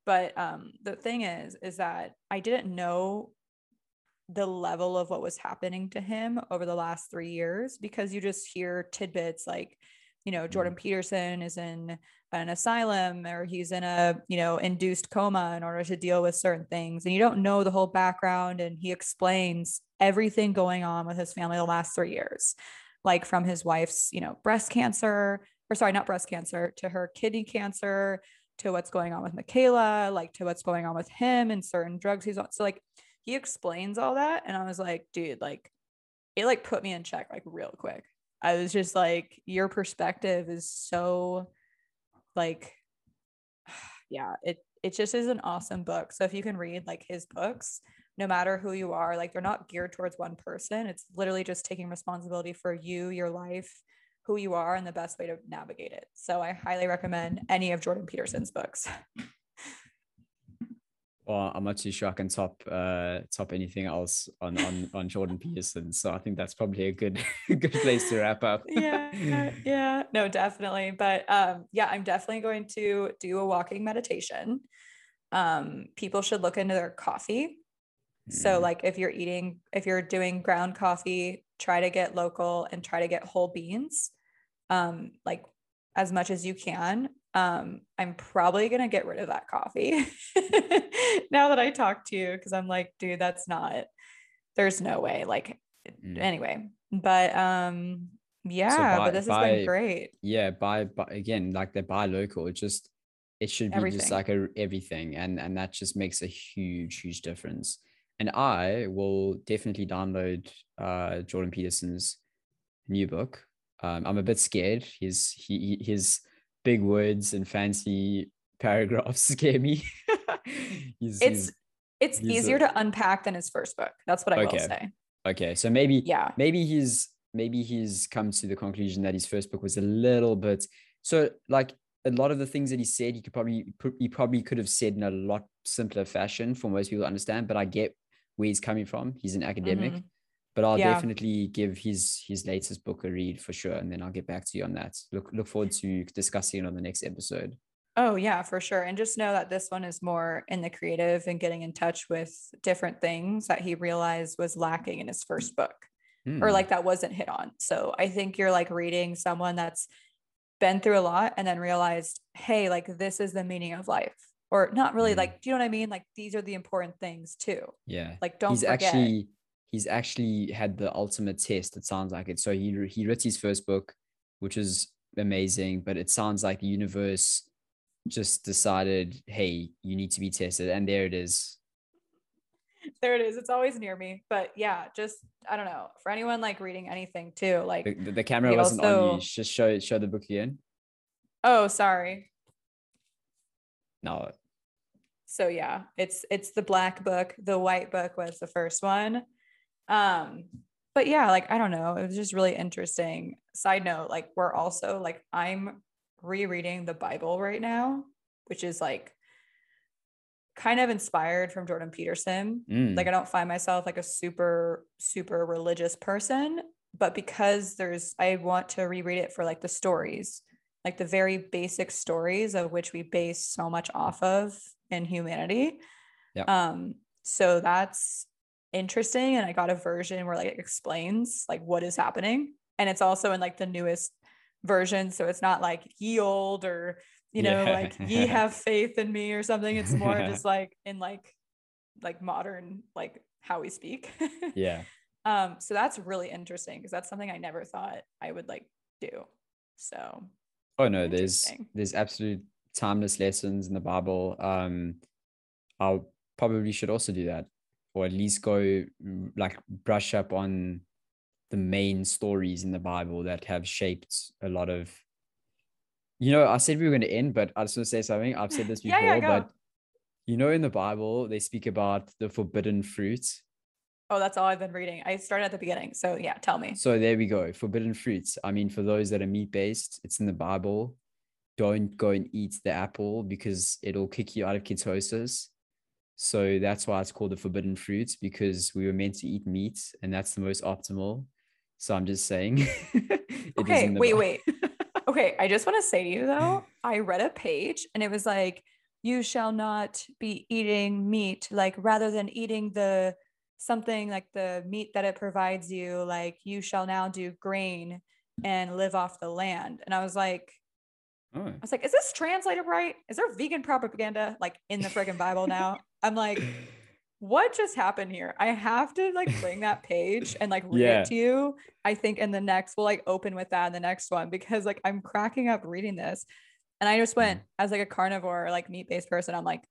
[SPEAKER 1] but um the thing is is that i didn't know the level of what was happening to him over the last three years because you just hear tidbits like you know jordan mm-hmm. peterson is in an asylum or he's in a you know induced coma in order to deal with certain things. And you don't know the whole background and he explains everything going on with his family the last three years like from his wife's you know breast cancer or sorry not breast cancer to her kidney cancer to what's going on with Mikhaila like to what's going on with him and certain drugs he's on. So like he explains all that. And i was like dude like it like put me in check like real quick i was just like your perspective is so like yeah it it just is an awesome book. So if you can read like his books no matter who you are like they're not geared towards one person. It's literally just taking responsibility for you your life who you are and the best way to navigate it. So i highly recommend any of jordan peterson's books
[SPEAKER 2] Well, I'm not too sure I can top uh top anything else on on on Jordan Peterson. So I think that's probably a good good place to wrap up.
[SPEAKER 1] yeah yeah no definitely but um yeah i'm definitely going to do a walking meditation um people should look into their coffee so
[SPEAKER 2] Mm.
[SPEAKER 1] like if you're eating if you're doing ground coffee try to get local and try to get whole beans um like as much as you can um i'm probably going to get rid of that coffee now that i talked to you because i'm like dude that's not there's no way like
[SPEAKER 2] Mm.
[SPEAKER 1] anyway but um yeah
[SPEAKER 2] buy-
[SPEAKER 1] but this has been great.
[SPEAKER 2] Yeah buy but again like they buy local it just it should be just like a everything and and that just makes a huge huge difference. And i will definitely download uh jordan peterson's new book. Um i'm a bit scared. His he he- his big words and fancy paragraphs scare me He's-
[SPEAKER 1] it's
[SPEAKER 2] he's-
[SPEAKER 1] it's
[SPEAKER 2] he's
[SPEAKER 1] easier
[SPEAKER 2] a-
[SPEAKER 1] to unpack than his first book. That's what i will
[SPEAKER 2] Okay.
[SPEAKER 1] say.
[SPEAKER 2] Okay so maybe
[SPEAKER 1] yeah.
[SPEAKER 2] maybe he's maybe he's come to the conclusion that his first book was a little bit so like a lot of the things that he said he could probably he probably could have said in a lot simpler fashion for most people to understand but i get where he's coming from. He's an academic.
[SPEAKER 1] Mhm.
[SPEAKER 2] But i'll
[SPEAKER 1] Yeah.
[SPEAKER 2] definitely give his his latest book a read for sure and then i'll get back to you on that look look forward to discussing it on the next episode
[SPEAKER 1] Oh, yeah, for sure. And just know that this one is more in the creative and getting in touch with different things that he realized was lacking in his first book or
[SPEAKER 2] Hmm.
[SPEAKER 1] like that wasn't hit on. So I think you're like reading someone that's been through a lot and then realized, hey, like this is the meaning of life. Or not really
[SPEAKER 2] Mhm.
[SPEAKER 1] like, do you know what I mean? Like these are the important things too.
[SPEAKER 2] yeah.
[SPEAKER 1] Like don't
[SPEAKER 2] he's
[SPEAKER 1] forget.
[SPEAKER 2] actually he's actually had the ultimate test. It sounds like it. So he he wrote his first book, which is amazing, but it sounds like the universe just decided, hey, you need to be tested, and there it is.
[SPEAKER 1] there it is. It's always near me. But yeah, just I don't know. For anyone like reading anything too, like
[SPEAKER 2] The, the, camera wasn't on you. Just show show the book again.
[SPEAKER 1] oh sorry.
[SPEAKER 2] No,
[SPEAKER 1] so yeah it's it's the black book the white book was the first one um but yeah like i don't know. It was just really interesting. Side note like we're also like i'm rereading the bible right now which is like kind of inspired from jordan peterson.
[SPEAKER 2] Mm,
[SPEAKER 1] like i don't find myself like a super super religious person but because there's i want to reread it for like the stories like the very basic stories of which we base so much off of in humanity.
[SPEAKER 2] Yep.
[SPEAKER 1] um so that's interesting and i got a version where like it explains like what is happening and it's also in like the newest version so it's not like ye old or you know
[SPEAKER 2] Yeah.
[SPEAKER 1] like ye have faith in me or something it's more just like in like like modern like how we speak
[SPEAKER 2] yeah.
[SPEAKER 1] um so that's really interesting because that's something i never thought i would like do so
[SPEAKER 2] Oh no, there's there's absolute timeless lessons in the Bible. Um, I probably should also do that, or at least go like brush up on the main stories in the Bible that have shaped a lot of. You know, I said we were going to end, but I just want to say something. I've said this before,
[SPEAKER 1] yeah, go.
[SPEAKER 2] but you know, in the Bible they speak about the forbidden fruit.
[SPEAKER 1] oh that's all i've been reading i started at the beginning so yeah tell me
[SPEAKER 2] So there we go. Forbidden fruits. I mean, for those that are meat based, it's in the Bible. Don't go and eat the apple because it'll kick you out of ketosis. So that's why it's called the forbidden fruits because we were meant to eat meat and that's the most optimal. So I'm just saying.
[SPEAKER 1] okay wait
[SPEAKER 2] Bi-
[SPEAKER 1] wait okay i just want to say to you though i read a page and it was like you shall not be eating meat like rather than eating the something like the meat that it provides you like you shall now do grain and live off the land and i was like
[SPEAKER 2] Oh,
[SPEAKER 1] I was like, is this translated right? Is there vegan propaganda like in the friggin' Bible now? I'm like, what just happened here? I have to like bring that page and like read
[SPEAKER 2] Yeah.
[SPEAKER 1] it to you. I think in the next, we'll like open with that in the next one because like I'm cracking up reading this. And I just went as like a carnivore, like meat based person. I'm like,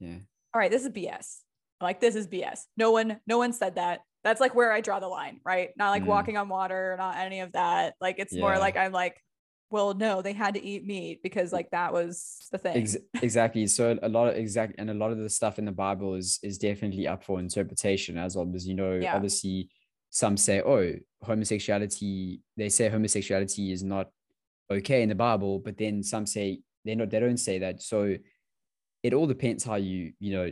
[SPEAKER 2] yeah.
[SPEAKER 1] all right, this is BS. I'm like, this is BS. No one, no one said that. That's like where I draw the line, right? Not like
[SPEAKER 2] Mm.
[SPEAKER 1] walking on water, not any of that. Like it's more like I'm like, well, no, they had to eat meat because like that was the thing.
[SPEAKER 2] Ex- exactly. So a lot of exact and a lot of the stuff in the Bible is is definitely up for interpretation as well because you know
[SPEAKER 1] Yeah.
[SPEAKER 2] obviously some say oh homosexuality they say homosexuality is not okay in the Bible but then some say they're not they don't say that so it all depends how you you know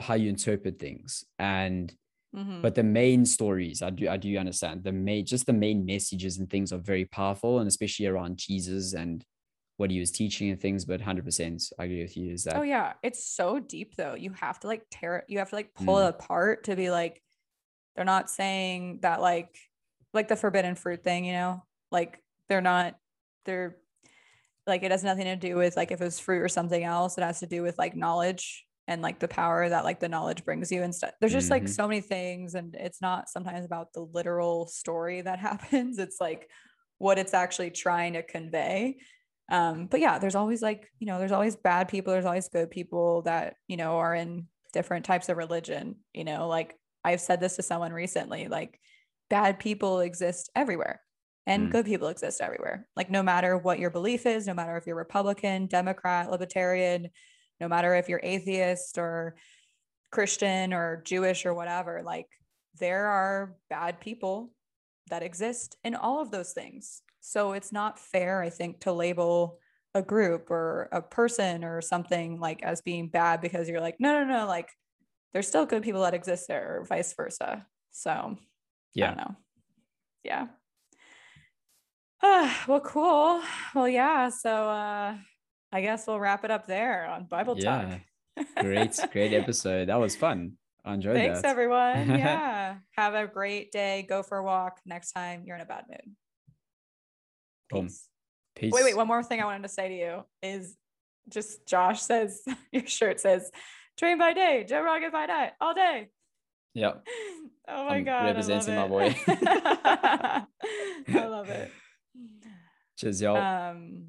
[SPEAKER 2] how you interpret things and
[SPEAKER 1] Mhm.
[SPEAKER 2] but the main stories i do i do understand the main just the main messages and things are very powerful and especially around jesus and what he was teaching and things but 100% i agree with you is that
[SPEAKER 1] Oh yeah, it's so deep though. You have to like tear it. You have to like pull
[SPEAKER 2] Mm.
[SPEAKER 1] it apart to be like, they're not saying that like, like the forbidden fruit thing. You know, like they're not. They're like it has nothing to do with like if it was fruit or something else. It has to do with like knowledge and like the power that like the knowledge brings you and stuff. There's just like
[SPEAKER 2] Mhm.
[SPEAKER 1] so many things, and it's not sometimes about the literal story that happens. It's like what it's actually trying to convey um but yeah there's always like you know there's always bad people there's always good people that you know are in different types of religion you know like i've said this to someone recently like bad people exist everywhere and
[SPEAKER 2] Mm.
[SPEAKER 1] good people exist everywhere like no matter what your belief is no matter if you're republican democrat libertarian no matter if you're atheist or christian or jewish or whatever like there are bad people that exist in all of those things. So it's not fair, I think, to label a group or a person or something like as being bad because you're like, no, no, no, like there's still good people that exist there, or vice versa. So I
[SPEAKER 2] yeah
[SPEAKER 1] don't know. Yeah. Ah, well, cool. Well, yeah. So uh I guess we'll wrap it up there on Bible
[SPEAKER 2] Yeah.
[SPEAKER 1] Talk.
[SPEAKER 2] Great, great episode. That was fun. I enjoyed
[SPEAKER 1] Thanks,
[SPEAKER 2] that.
[SPEAKER 1] everyone. Yeah. Have a great day. Go for a walk next time you're in a bad mood.
[SPEAKER 2] Boom.
[SPEAKER 1] Peace.
[SPEAKER 2] Peace.
[SPEAKER 1] Wait, wait. One more thing I wanted to say to you is just Josh says, your shirt says, train by day, Joe Rogan by night, all day.
[SPEAKER 2] Yep.
[SPEAKER 1] Oh my
[SPEAKER 2] I'm
[SPEAKER 1] God.
[SPEAKER 2] representing my boy.
[SPEAKER 1] I love it.
[SPEAKER 2] Cheers, y'all.
[SPEAKER 1] Um,